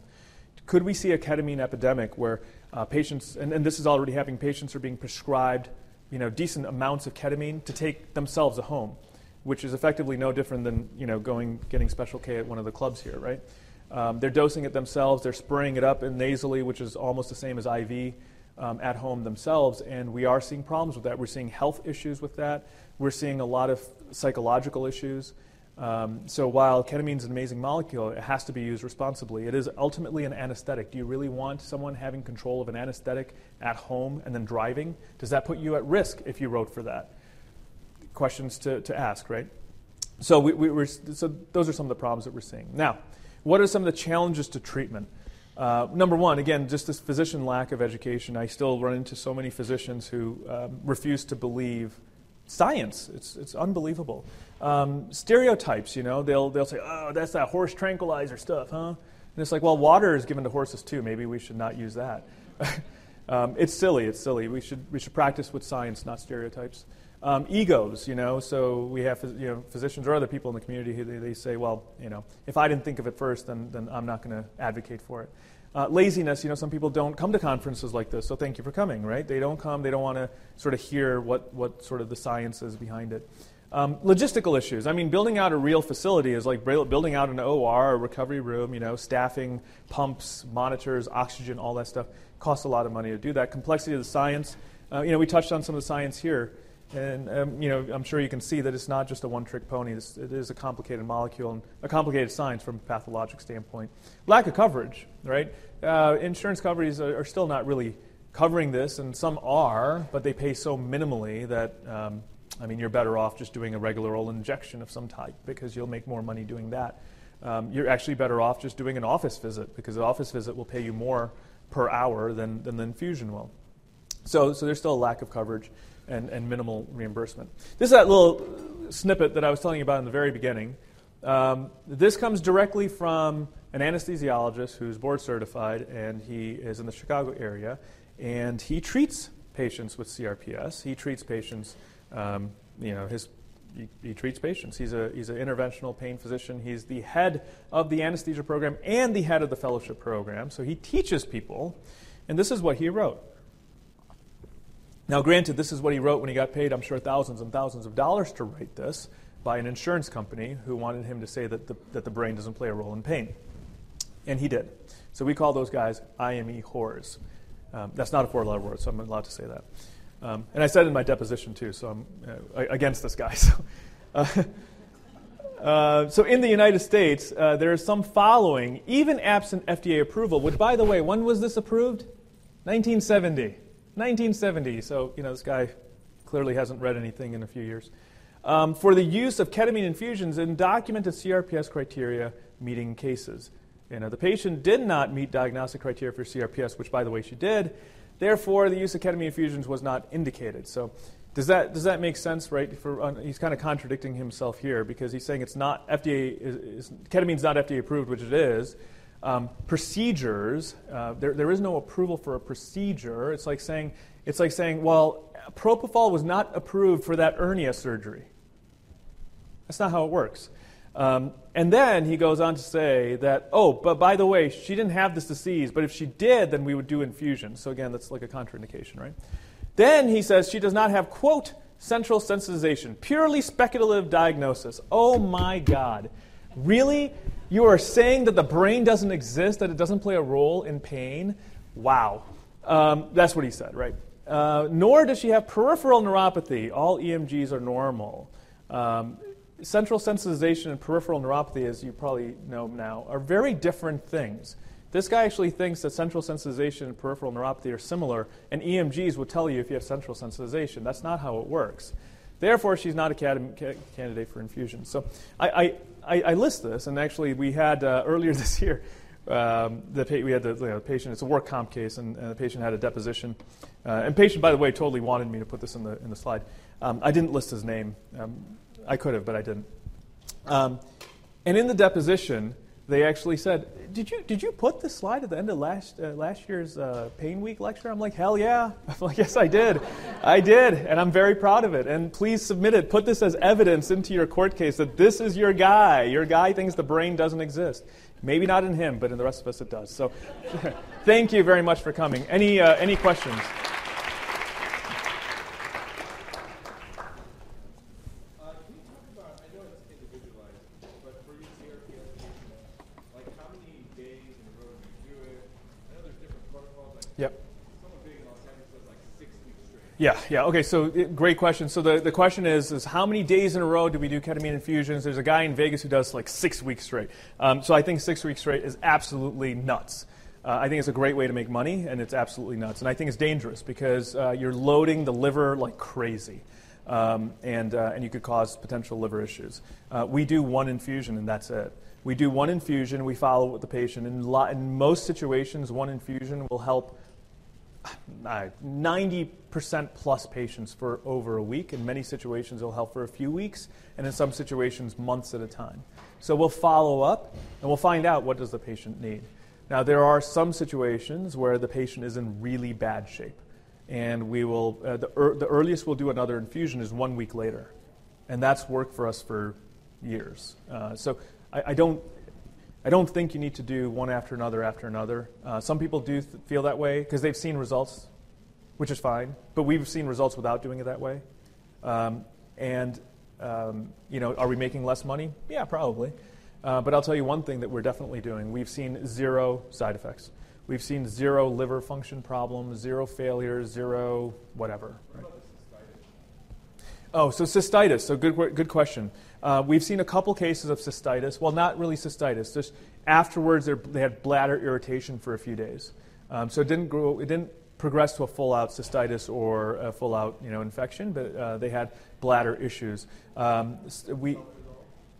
Could we see a ketamine epidemic where uh, patients, and, and, this is already happening, patients are being prescribed you know, decent amounts of ketamine to take themselves at home, which is effectively no different than you know, going getting Special K at one of the clubs here, right? Um, they're dosing it themselves. They're spraying it up in nasally, which is almost the same as IV, um, at home themselves. And we are seeing problems with that. We're seeing health issues with that. We're seeing a lot of psychological issues. Um, so while ketamine is an amazing molecule, it has to be used responsibly. It is ultimately an anesthetic. Do you really want someone having control of an anesthetic at home and then driving? Does that put you at risk if you wrote for that? Questions to, to ask, right? So, we, we, so those are some of the problems that we're seeing. Now, what are some of the challenges to treatment? Uh, number one, again, just this physician lack of education. I still run into so many physicians who um, refuse to believe science. It's, it's unbelievable. Um, stereotypes, you know, they'll, they'll say, oh, that's that horse tranquilizer stuff, huh? And it's like, well, water is given to horses too. Maybe we should not use that. um, it's silly. It's silly. We should, we should practice with science, not stereotypes. Um, egos, you know, so we have you know, physicians or other people in the community who they, they say, well, you know, if I didn't think of it first, then, then I'm not going to advocate for it. Uh, laziness, you know, some people don't come to conferences like this, so thank you for coming, right? They don't come, they don't want to sort of hear what, what sort of the science is behind it. Um, logistical issues. I mean, building out a real facility is like building out an OR, a recovery room, you know, staffing, pumps, monitors, oxygen, all that stuff. Costs a lot of money to do that. Complexity of the science. Uh, you know, we touched on some of the science here. And um, you know, I'm sure you can see that it's not just a one-trick pony. It's, it is a complicated molecule and a complicated science from a pathologic standpoint. Lack of coverage, right? Uh, insurance companies are, are, still not really covering this, and some are, but they pay so minimally that um, I mean, you're better off just doing a regular old injection of some type because you'll make more money doing that. Um, you're actually better off just doing an office visit because the office visit will pay you more per hour than, than the infusion will. So, so there's still a lack of coverage and, and minimal reimbursement. This is that little snippet that I was telling you about in the very beginning. Um, this comes directly from an anesthesiologist who's board certified, and he is in the Chicago area, and he treats patients with CRPS. He treats patients, um, you know, his he, he, treats patients. He's a he's an interventional pain physician. He's the head of the anesthesia program and the head of the fellowship program. So he teaches people, and this is what he wrote. Now, granted, this is what he wrote when he got paid, I'm sure, thousands and thousands of dollars to write this by an insurance company who wanted him to say that the, that the brain doesn't play a role in pain. And he did. So we call those guys IME whores. Um, that's not a four letter word, so I'm allowed to say that. Um, and I said in my deposition, too, so I'm uh, against this guy. So, uh, uh, so in the United States, uh, there is some following, even absent FDA approval, which, by the way, when was this approved? 1970. 1970, so you know this guy clearly hasn't read anything in a few years. Um, for the use of ketamine infusions in documented CRPS criteria meeting cases. You know, the patient did not meet diagnostic criteria for CRPS, which, by the way, she did. Therefore, the use of ketamine infusions was not indicated. So, does that does that make sense? Right? For, uh, he's kind of contradicting himself here because he's saying it's not FDA. Is, is, ketamine's not FDA approved, which it is. Um, procedures, uh, there, there is no approval for a procedure. It's like saying, it's like saying, well, propofol was not approved for that hernia surgery. That's not how it works. Um, and then he goes on to say that, oh, but by the way, she didn't have this disease, but if she did, then we would do infusion. So again, that's like a contraindication, right? Then he says she does not have, quote, central sensitization, purely speculative diagnosis. Oh my God. Really? You are saying that the brain doesn't exist, that it doesn't play a role in pain? Wow. Um, that's what he said, right? Uh, nor does she have peripheral neuropathy. All EMGs are normal. Um, central sensitization and peripheral neuropathy, as you probably know now, are very different things. This guy actually thinks that central sensitization and peripheral neuropathy are similar, and EMGs will tell you if you have central sensitization. That's not how it works. Therefore, she's not a candidate for infusion. So I, I, I list this, and actually, we had uh, earlier this year, um, the pa- we had the, you know, the, patient, it's a work comp case, and, and the patient had a deposition. Uh, and patient, by the way, totally wanted me to put this in the, in the slide. Um, I didn't list his name. Um, I could have, but I didn't. Um, and in the deposition, they actually said, "Did you did you put this slide at the end of last uh, last year's uh, Pain Week lecture?" I'm like, "Hell yeah!" I'm like, "Yes, I did, I did, and I'm very proud of it. And please submit it. Put this as evidence into your court case that this is your guy. Your guy thinks the brain doesn't exist. Maybe not in him, but in the rest of us it does. So, thank you very much for coming. Any uh, any questions?" Yeah, yeah. Okay, so great question. So the, the question is, is how many days in a row do we do ketamine infusions? There's a guy in Vegas who does like six weeks straight. Um, so I think six weeks straight is absolutely nuts. Uh, I think it's a great way to make money, and it's absolutely nuts. And I think it's dangerous because uh, you're loading the liver like crazy, um, and, uh, and you could cause potential liver issues. Uh, we do one infusion, and that's it. We do one infusion, we follow with the patient. In, lo- in most situations, one infusion will help 90% plus patients for over a week. In many situations, it'll help for a few weeks, and in some situations, months at a time. So we'll follow up, and we'll find out what does the patient need. Now, there are some situations where the patient is in really bad shape, and we will, uh, the, er, the earliest we'll do another infusion is one week later, and that's worked for us for years. Uh, so I, I don't I don't think you need to do one after another after another. Uh, some people do th- feel that way because they've seen results, which is fine. But we've seen results without doing it that way. Um, and um, you know, are we making less money? Yeah, probably. Uh, but I'll tell you one thing that we're definitely doing. We've seen zero side effects. We've seen zero liver function problems, zero failures, zero whatever. Right? Oh, so cystitis. So good, good question. Uh, we've seen a couple cases of cystitis. Well, not really cystitis. Just afterwards, they had bladder irritation for a few days. Um, so it didn't grow. It didn't progress to a full-out cystitis or a full-out you know infection, but uh, they had bladder issues. Um, we.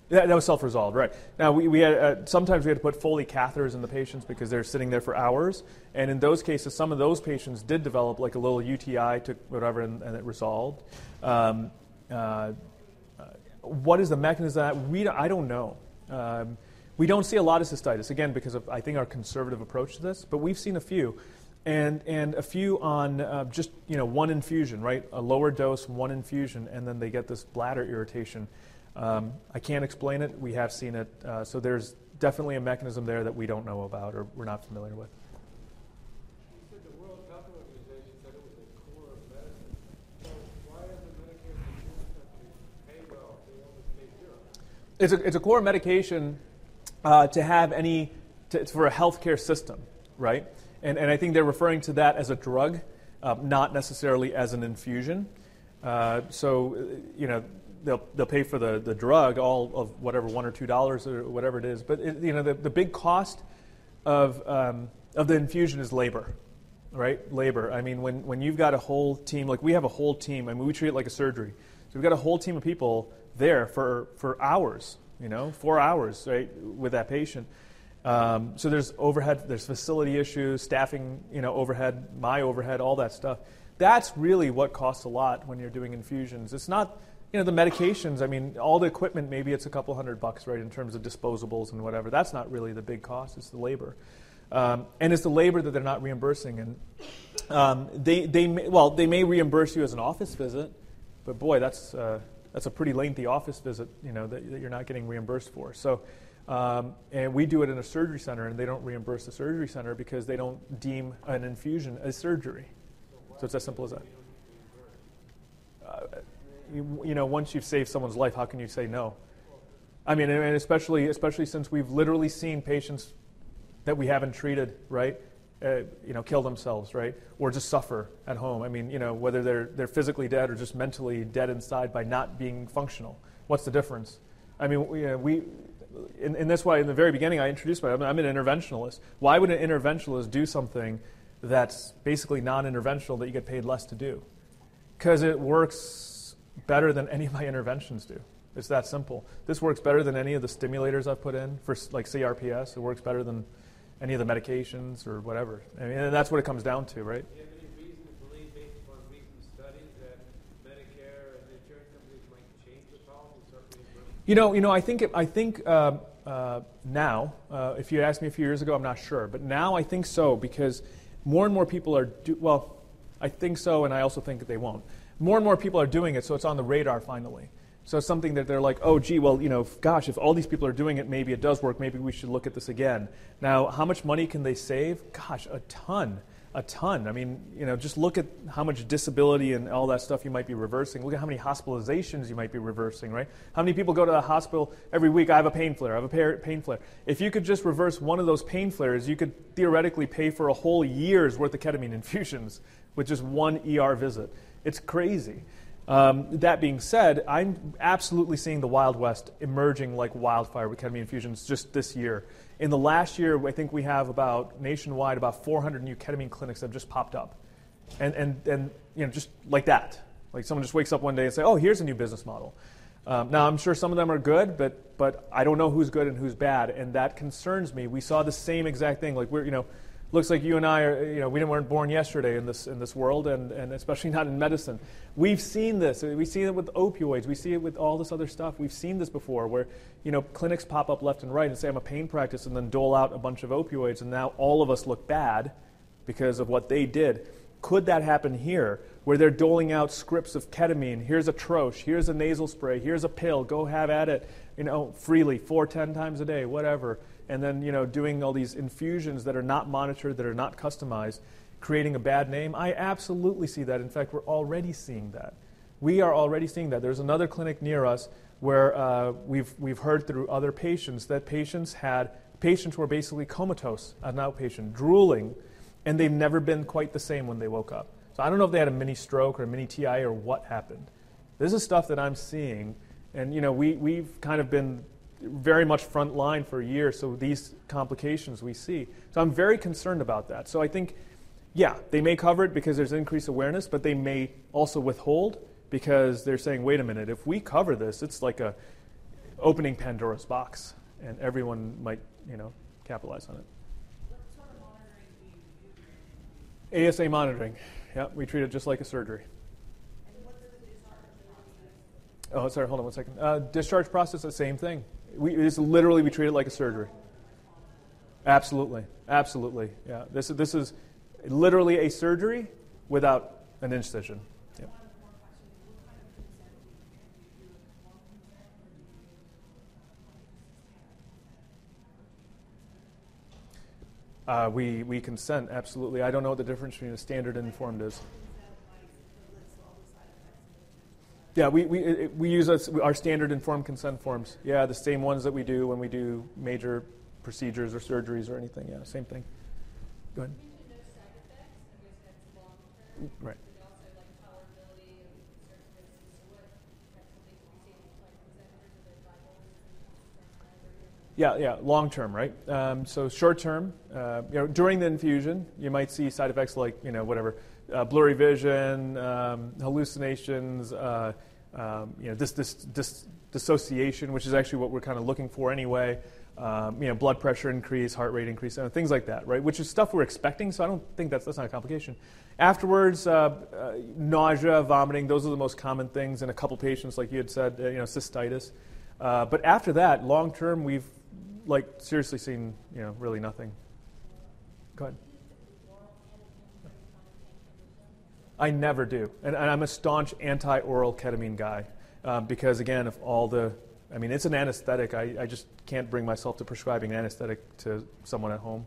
That, was self-resolved, right? Now we, we had uh, sometimes we had to put Foley catheters in the patients because they're sitting there for hours, and in those cases, some of those patients did develop like a little UTI, took whatever, and, and it resolved. Um, uh, what is the mechanism? We, I don't know. Um, we don't see a lot of cystitis, again, because of, I think, our conservative approach to this, but we've seen a few. And, and a few on uh, just you know, one infusion, right? A lower dose, one infusion, and then they get this bladder irritation. Um, I can't explain it. We have seen it. Uh, so there's definitely a mechanism there that we don't know about or we're not familiar with. It's a, it's a core medication uh, to have any, to, for a healthcare system, right? And, and I think they're referring to that as a drug, uh, not necessarily as an infusion. Uh, so, uh, you know, they'll, they'll pay for the, the drug, all of whatever, one or two dollars or whatever it is. But, it, you know, the, the big cost of, um, of the infusion is labor, right? Labor. I mean, when, when you've got a whole team, like we have a whole team, I mean, we treat it like a surgery. So we've got a whole team of people there for, for hours, you know, four hours, right, with that patient. Um, so there's overhead, there's facility issues, staffing, you know, overhead, my overhead, all that stuff. That's really what costs a lot when you're doing infusions. It's not, you know, the medications. I mean, all the equipment, maybe it's a couple hundred bucks, right, in terms of disposables and whatever. That's not really the big cost. It's the labor. Um, and it's the labor that they're not reimbursing. And um, they, they may, well, they may reimburse you as an office visit, but boy, that's, uh, that's a pretty lengthy office visit, you know, that, that you're not getting reimbursed for. So, um, and we do it in a surgery center, and they don't reimburse the surgery center because they don't deem an infusion a surgery. So it's as simple as that. Uh, you, you, know, once you've saved someone's life, how can you say no? I mean, and especially especially since we've literally seen patients that we haven't treated, right? Uh, you know, kill themselves, right? Or just suffer at home. I mean, you know, whether they're, they're physically dead or just mentally dead inside by not being functional. What's the difference? I mean, we, uh, we in, in this way, in the very beginning, I introduced myself. I'm an interventionalist. Why would an interventionalist do something that's basically non interventional that you get paid less to do? Because it works better than any of my interventions do. It's that simple. This works better than any of the stimulators I've put in for like CRPS. It works better than any of the medications or whatever. I mean, and that's what it comes down to, right? Do you have any reason to believe, based upon recent studies, that Medicare and insurance companies might change the policy? You know, you know, I think it, I think uh, uh, now, uh, if you asked me a few years ago, I'm not sure, but now I think so because more and more people are do, well. I think so, and I also think that they won't. More and more people are doing it, so it's on the radar finally. So something that they're like, oh, gee, well, you know, gosh, if all these people are doing it, maybe it does work. Maybe we should look at this again. Now, how much money can they save? Gosh, a ton. A ton. I mean, you know, just look at how much disability and all that stuff you might be reversing. Look at how many hospitalizations you might be reversing, right? How many people go to the hospital every week? I have a pain flare. I have a pain flare. If you could just reverse one of those pain flares, you could theoretically pay for a whole year's worth of ketamine infusions with just one ER visit. It's crazy. Um, that being said, I'm absolutely seeing the Wild West emerging like wildfire with ketamine infusions just this year. In the last year, I think we have about nationwide about 400 new ketamine clinics that have just popped up, and and and you know just like that, like someone just wakes up one day and say, oh, here's a new business model. Um, now I'm sure some of them are good, but but I don't know who's good and who's bad, and that concerns me. We saw the same exact thing. Like we're you know looks like you and I are, you know, we weren't born yesterday in this, in this world, and, and especially not in medicine. We've seen this. We've seen it with opioids. We see it with all this other stuff. We've seen this before where, you know, clinics pop up left and right and say, I'm a pain practice, and then dole out a bunch of opioids, and now all of us look bad because of what they did. Could that happen here, where they're doling out scripts of ketamine? Here's a troche, here's a nasal spray, here's a pill, go have at it, you know, freely, four, ten times a day, whatever and then you know doing all these infusions that are not monitored, that are not customized, creating a bad name. I absolutely see that. In fact, we're already seeing that. We are already seeing that. There's another clinic near us where uh, we've we've heard through other patients that patients had patients were basically comatose an outpatient, drooling, and they've never been quite the same when they woke up. So I don't know if they had a mini stroke or a mini TI or what happened. This is stuff that I'm seeing, and you know we we've kind of been very much front line for a year, so these complications we see. So I'm very concerned about that. So I think, yeah, they may cover it because there's increased awareness, but they may also withhold because they're saying, wait a minute, if we cover this, it's like a opening Pandora's box, and everyone might, you know, capitalize on it. Sort of monitoring ASA monitoring. Yeah, we treat it just like a surgery. Oh, sorry, hold on one second. Uh, discharge process, the same thing. We, it's literally, we treat it like a surgery. Absolutely. Absolutely. Yeah. This, is this is literally a surgery without an incision. Yeah. Uh, we, we consent, absolutely. I don't know what the difference between a standard and informed is. Yeah, we, we, we use our standard informed consent forms. Yeah, the same ones that we do when we do major procedures or surgeries or anything. Yeah, same thing. Go ahead. Right. Yeah, yeah, long term, right? Um, so short term, uh, you know, during the infusion, you might see side effects like, you know, whatever, uh, blurry vision, um, hallucinations, uh, um, you know, this, this, this dissociation, which is actually what we're kind of looking for anyway. Um, you know, blood pressure increase, heart rate increase, uh, things like that, right? Which is stuff we're expecting, so I don't think that's, that's not a complication. Afterwards, uh, uh, nausea, vomiting, those are the most common things in a couple patients, like you had said, uh, you know, cystitis. Uh, but after that, long term, we've like seriously seen, you know, really nothing. Go ahead. I never do. And, and I'm a staunch anti oral ketamine guy um, because, again, of all the, I mean, it's an anesthetic. I, I just can't bring myself to prescribing an anesthetic to someone at home.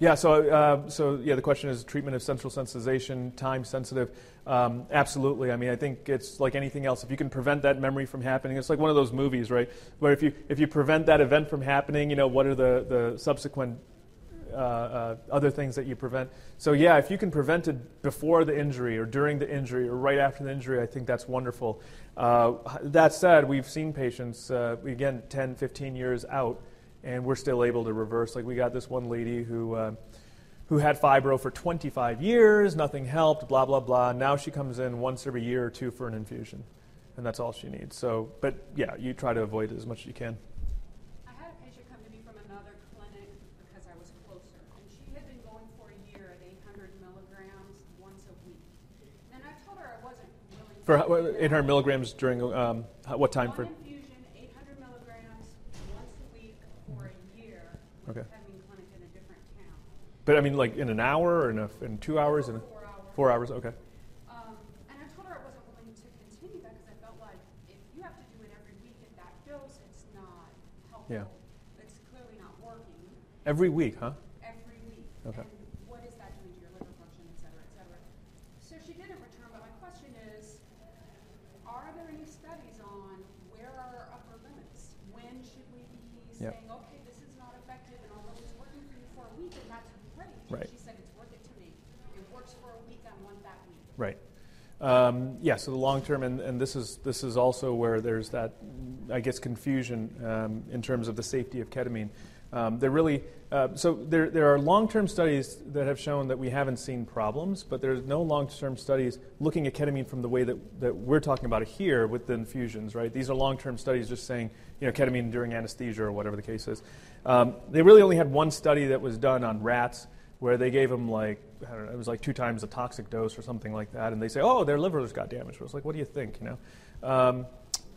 Yeah, so, uh, so yeah, the question is treatment of central sensitization, time sensitive. Um, absolutely. I mean, I think it's like anything else. If you can prevent that memory from happening, it's like one of those movies, right? Where if you if you prevent that event from happening, you know, what are the the subsequent uh, uh, other things that you prevent? So yeah, if you can prevent it before the injury or during the injury or right after the injury, I think that's wonderful. Uh, that said, we've seen patients uh, again 10, 15 years out, and we're still able to reverse. Like we got this one lady who uh, who had fibro for 25 years, nothing helped, blah, blah, blah. Now she comes in once every year or two for an infusion, and that's all she needs. So, but yeah, you try to avoid it as much as you can. I had a patient come to me from another clinic because I was closer, and she had been going for a year at 800 milligrams once a week. And I told her I wasn't willing For to how- 800 milligrams during um, what time for? Infusion, 800 milligrams once a week for a year Okay. a ketamine clinic in a different town. But I mean, like in an hour or in, a, in two hours? In a, Four hours. four hours, okay. Um, and I told her I wasn't willing to continue that because I felt like if you have to do it every week at that dose, it's not helpful. Yeah. It's clearly not working Every week, huh? every week. Okay. And what is that doing to your liver function, et cetera, et cetera? So she didn't return, but my question is, are there any studies on where are our upper limits? When should we be Yep. saying, okay, this is not effective, and although it's working for you for a week, and that's great. Right. She said it's worth it to me. It works for a week, I want that week. Right. Um, yeah, so the long term, and, and this is this is also where there's that, I guess, confusion um, in terms of the safety of ketamine. Um, there really, uh, so there there are long term studies that have shown that we haven't seen problems, but there's no long term studies looking at ketamine from the way that, that we're talking about it here with the infusions, right? These are long term studies just saying, you know, ketamine during anesthesia or whatever the case is. Um, they really only had one study that was done on rats where they gave them like I don't know, it was like two times the toxic dose or something like that, and they say, oh, their livers got damaged. I was like, what do you think? You know, um,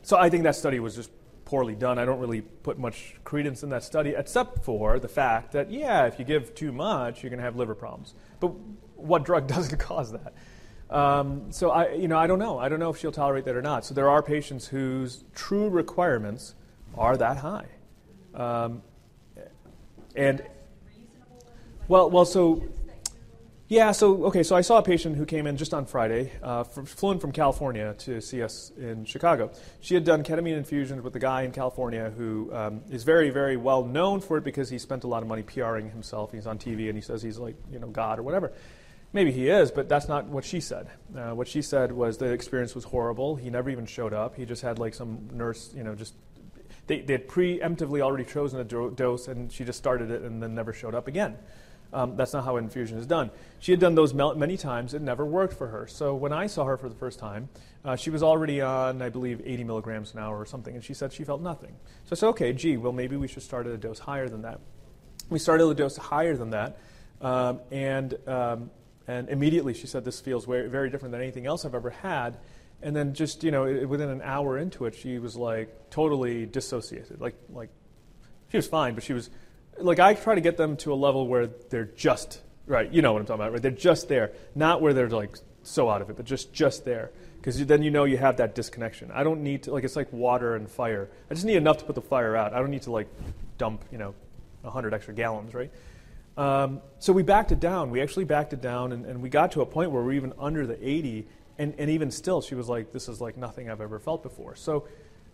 so I think that study was just poorly done. I don't really put much credence in that study, except for the fact that yeah, if you give too much, you're going to have liver problems. But what drug doesn't cause that? Um, so I, you know, I don't know. I don't know if she'll tolerate that or not. So there are patients whose true requirements are that high, um, and well, well, so yeah, so okay, so I saw a patient who came in just on Friday, uh, fr- flew in from California to see us in Chicago. She had done ketamine infusions with a guy in California who um, is very, very well known for it because he spent a lot of money PRing himself. He's on TV and he says he's like you know God or whatever. Maybe he is, but that's not what she said. Uh, what she said was the experience was horrible. He never even showed up. He just had like some nurse, you know, just they, they had preemptively already chosen a do- dose, and she just started it and then never showed up again. Um, that's not how infusion is done. She had done those many times. It never worked for her. So when I saw her for the first time, uh, she was already on, I believe, 80 milligrams an hour or something, and she said she felt nothing. So I said, okay, gee, well, maybe we should start at a dose higher than that. We started at a dose higher than that, um, and, um, and immediately she said, this feels very, very different than anything else I've ever had. And then just, you know, i- within an hour into it, she was like totally dissociated. Like, like she was fine, but she was like I try to get them to a level where they're just right. You know what I'm talking about, right? They're just there, not where they're like so out of it, but just just there. Because then you know you have that disconnection. I don't need to like it's like water and fire. I just need enough to put the fire out. I don't need to like dump you know hundred extra gallons, right? Um, so we backed it down. We actually backed it down, and, and we got to a point where we we're even under the 80, and, and even still, she was like, "This is like nothing I've ever felt before." So,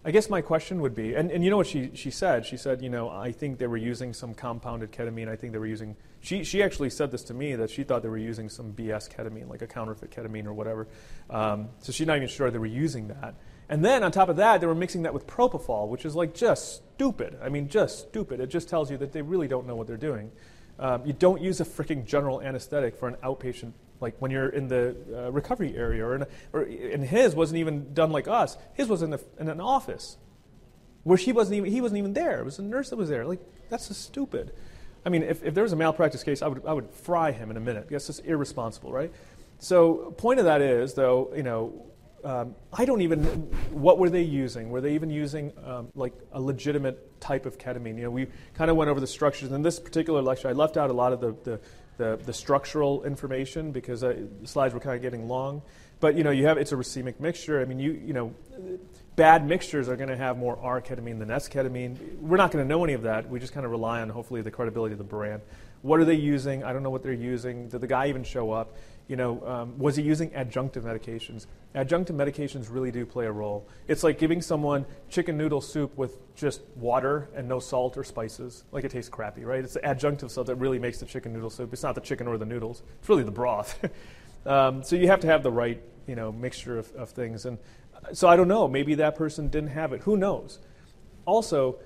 I guess my question would be, and, and you know what she, she said? She said, you know, I think they were using some compounded ketamine. I think they were using. She she actually said this to me that she thought they were using some BS ketamine, like a counterfeit ketamine or whatever. Um, so she's not even sure they were using that. And then on top of that, they were mixing that with propofol, which is like just stupid. I mean, just stupid. It just tells you that they really don't know what they're doing. Um, you don't use a freaking general anesthetic for an outpatient, like when you're in the uh, recovery area, or, in or and his wasn't even done like us. His was in, in an office where she wasn't even he wasn't even there. It was a nurse that was there. Like that's just stupid. I mean, if, if there was a malpractice case, I would I would fry him in a minute. That's just irresponsible, right? So point of that is though, you know, um, I don't even what were they using? Were they even using um, like a legitimate type of ketamine? You know, we kind of went over the structures. In this particular lecture, I left out a lot of the the, the, the structural information because uh, the slides were kind of getting long. But you know, you have it's a racemic mixture. I mean, you you know, bad mixtures are going to have more R ketamine than S ketamine. We're not going to know any of that. We just kind of rely on hopefully the credibility of the brand. What are they using? I don't know what they're using. Did the guy even show up? You know, um, was he using adjunctive medications? Adjunctive medications really do play a role. It's like giving someone chicken noodle soup with just water and no salt or spices. Like it tastes crappy, right? It's the adjunctive stuff that really makes the chicken noodle soup. It's not the chicken or the noodles. It's really the broth. um, so you have to have the right, you know, mixture of, of things. And uh, so I don't know. Maybe that person didn't have it. Who knows? Also,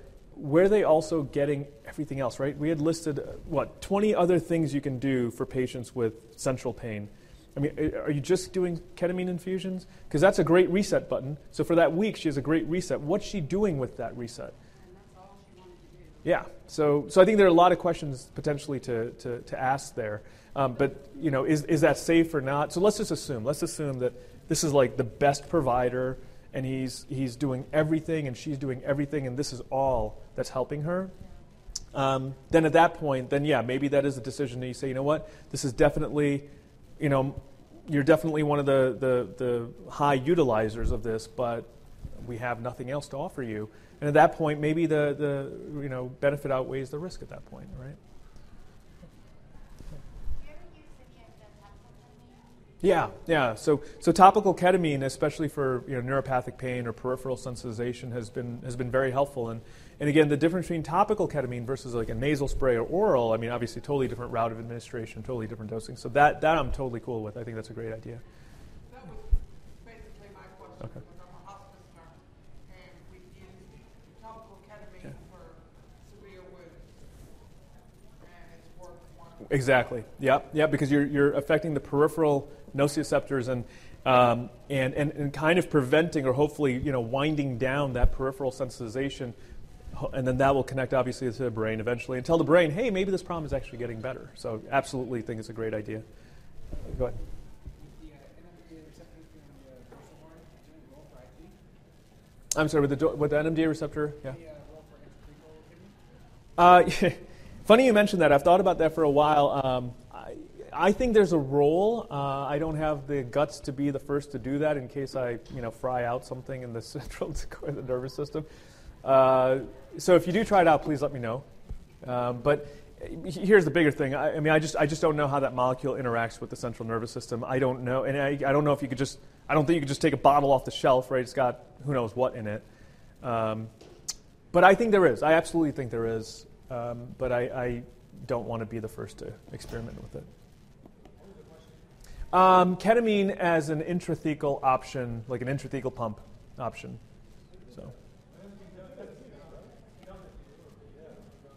were they also getting everything else, right? We had listed, uh, what, 20 other things you can do for patients with central pain. I mean, are you just doing ketamine infusions? Because that's a great reset button. So for that week, she has a great reset. What's she doing with that reset? Yeah. So, so I think there are a lot of questions potentially to, to, to ask there. Um, but, you know, is, is that safe or not? So let's just assume. Let's assume that this is like the best provider and he's, he's doing everything and she's doing everything and this is all that's helping her. Um, then at that point, then yeah, maybe that is a decision that you say, you know what, this is definitely, you know, you're definitely one of the, the, the high utilizers of this, but we have nothing else to offer you. And at that point, maybe the, the you know, benefit outweighs the risk at that point, right? Yeah, yeah. So, so topical ketamine, especially for you know, neuropathic pain or peripheral sensitization, has been has been very helpful. And and again, the difference between topical ketamine versus like a nasal spray or oral, I mean, obviously, totally different route of administration, totally different dosing. So that that I'm totally cool with. I think that's a great idea. That was basically my question, Okay. because I'm a hospice nurse, and we use topical ketamine Yeah. for severe wounds. And it's worked wonderful. Exactly. Yep. Yep. Because you're you're affecting the peripheral nociceptors and. Um, and, and, and kind of preventing or hopefully you know winding down that peripheral sensitization and then that will connect obviously to the brain eventually and tell the brain hey maybe this problem is actually getting better so absolutely think it's a great idea go ahead The NMDA receptors in the dorsal horn, doing a role for IT? i'm sorry with the, with the nmda receptor yeah uh, role for intrathecal ketamine? Uh, funny you mentioned that. I've thought about that for a while. Um, I, I think there's a role. Uh, I don't have the guts to be the first to do that in case I, you know, fry out something in the central the nervous system. Uh, so if you do try it out, please let me know. Um, but here's the bigger thing. I, I mean, I just I just don't know how that molecule interacts with the central nervous system. I don't know, and I, I don't know if you could just. I don't think you could just take a bottle off the shelf, right? It's got who knows what in it. Um, but I think there is. I absolutely think there is. Um, but I, I don't want to be the first to experiment with it. Um, ketamine as an intrathecal option, like an intrathecal pump option. So.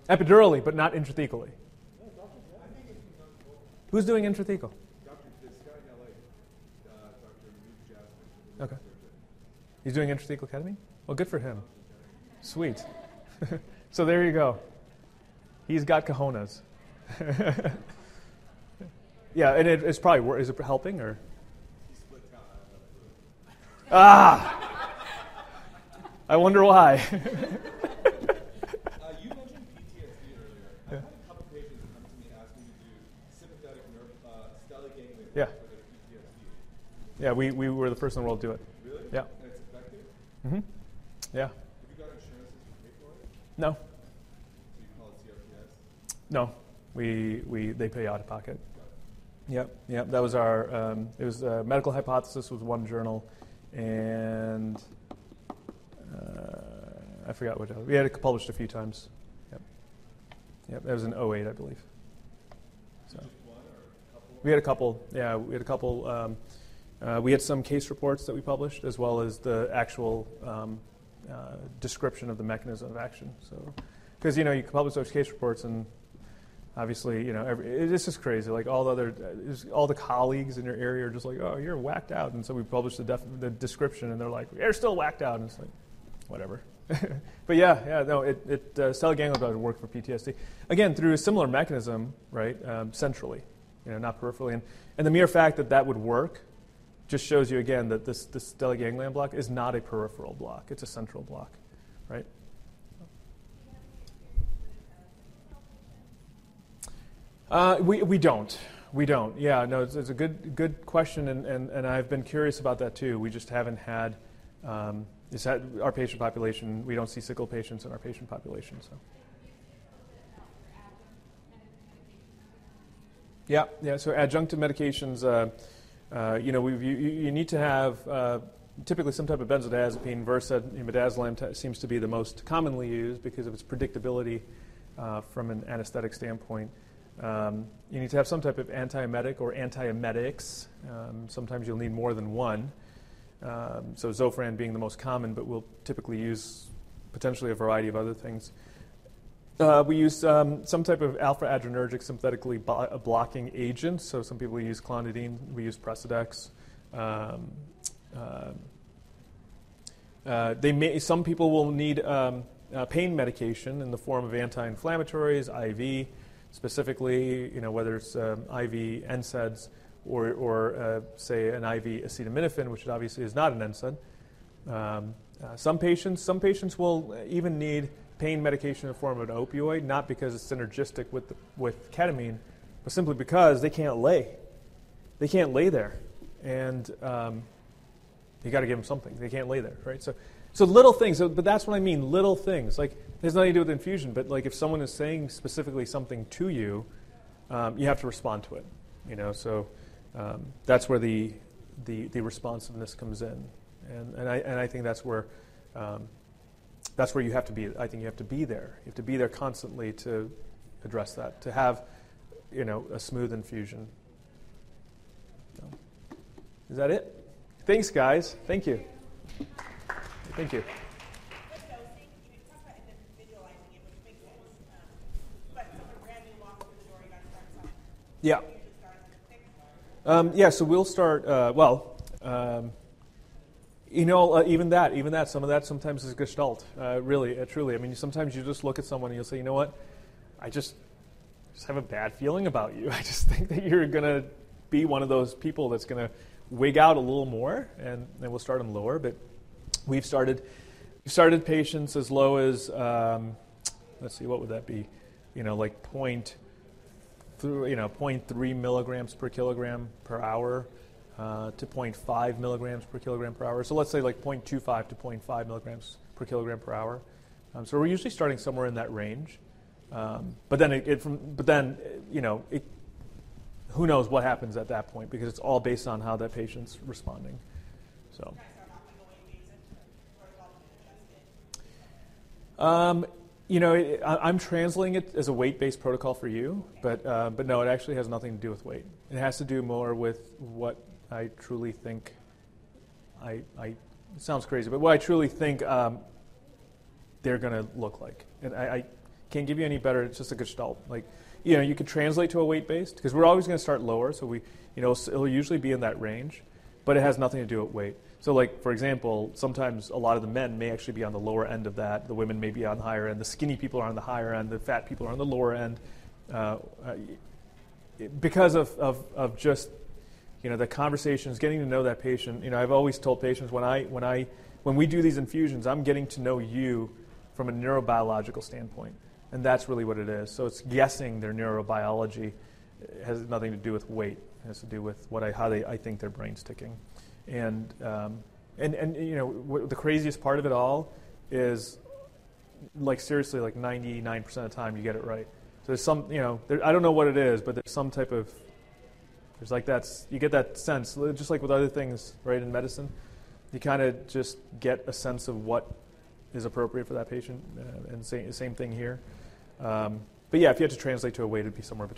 Epidurally, but not intrathecally. Who's doing intrathecal? Okay. He's doing intrathecal ketamine? Well, good for him. Sweet. so there you go. He's got cojones. yeah, and it, it's probably is it helping or? Ah, I wonder why. Uh, you mentioned PTSD earlier. I've had a couple patients come to me asking me to do sympathetic nerve, uh, stellate ganglion Yeah. for their PTSD. yeah, we, we were the first in the world to do it. Really? Yeah. And it's effective? hmm Yeah. Have you got insurances to pay for it? No, So you call it CRPS? no, we we they pay out of pocket. Yep, yep. That was our. Um, it was uh, medical hypothesis was one journal, and uh, I forgot what we had it published a few times. Yep, yep. That was in 08, I believe. We had a couple. Yeah, we had a couple. Um, uh, we had some case reports that we published, as well as the actual um, uh, description of the mechanism of action. So, because you know you can publish those case reports and obviously, you know, every, it's just crazy. Like all the other, all the colleagues in your area are just like, oh, you're whacked out. And so we published the, def- the description, and they're like, you're still whacked out. And it's like, whatever. but yeah, yeah, no, it, it uh, work for PTSD. Again, through a similar mechanism, right, um, centrally, you know, not peripherally. And, and the mere fact that that would work just shows you again that this, this stellate ganglion block is not a peripheral block; it's a central block, right? Uh, we, we don't. We don't. Yeah, no, it's, it's a good good question, and, and, and I've been curious about that too. We just haven't had, um, it's had our patient population. We don't see sickle patients in our patient population. So Yeah, yeah. So adjunctive medications, uh, uh, you know, you, you need to have uh, typically some type of benzodiazepine. Versed, midazolam seems to be the most commonly used because of its predictability uh, from an anesthetic standpoint. Um, you need to have some type of antiemetic or antiemetics. Um, sometimes you'll need more than one. Um, so Zofran being the most common, but we'll typically use potentially a variety of other things. Uh, we use um, some type of alpha adrenergic synthetically bo- blocking agent. So some people use clonidine. We use Precedex. Um, uh, uh, they may, some people will need um, uh, pain medication in the form of anti-inflammatories, IV, specifically, you know, whether it's um, IV NSAIDs or, or uh, say an IV acetaminophen, which obviously is not an NSAID. Um, uh, some patients, some patients will even need pain medication in the form of an opioid, not because it's synergistic with, the, with ketamine, but simply because they can't lay. They can't lay there. And um, you got to give them something. They can't lay there, right? So, so little things, but that's what I mean, little things. Like, there's nothing to do with infusion, but like if someone is saying specifically something to you, um, you have to respond to it, you know? So um, that's where the, the, the responsiveness comes in. And, and, I, and I think that's where um, that's where you have to be. I think you have to be there. You have to be there constantly to address that, to have, you know, a smooth infusion. So, is that it? Thanks, guys. Thank you. Thank you. Yeah. Um, yeah, so we'll start, uh, well, um, you know, uh, even that, even that, some of that sometimes is gestalt, uh, really, uh, truly. I mean, sometimes you just look at someone and you'll say, you know what, I just, just have a bad feeling about you. I just think that you're going to be one of those people that's going to wig out a little more, and then we'll start them lower. But we've started, we've started patients as low as, um, let's see, what would that be? You know, like point, through, you know, 0.3 milligrams per kilogram per hour uh, to 0.5 milligrams per kilogram per hour. So let's say like 0.25 to 0.5 milligrams per kilogram per hour. Um, so we're usually starting somewhere in that range. Um, but then, it, it from, but then, you know, it, who knows what happens at that point because it's all based on how that patient's responding. So. Um, you know, it, I, I'm translating it as a weight-based protocol for you, but uh, but no, it actually has nothing to do with weight. It has to do more with what I truly think. I, I it sounds crazy, but what I truly think um, they're going to look like, and I, I can't give you any better. It's just a gestalt. Like, you know, you could translate to a weight-based because we're always going to start lower, so we, you know, it'll usually be in that range, but it has nothing to do with weight. So, like for example, sometimes a lot of the men may actually be on the lower end of that. The women may be on the higher end. The skinny people are on the higher end. The fat people are on the lower end, uh, because of, of, of just you know the conversations, getting to know that patient. You know, I've always told patients when I when I when we do these infusions, I'm getting to know you from a neurobiological standpoint, and that's really what it is. So it's guessing their neurobiology. It has nothing to do with weight. It has to do with what I how they I think their brain's ticking. And, um, and, and you know, what, the craziest part of it all is, like, seriously, like 99% of the time you get it right. So there's some, you know, there, I don't know what it is, but there's some type of, there's like that, you get that sense, just like with other things, right, in medicine. You kind of just get a sense of what is appropriate for that patient, uh, and same, same thing here. Um, but yeah, if you had to translate to a weight, it'd be somewhere between.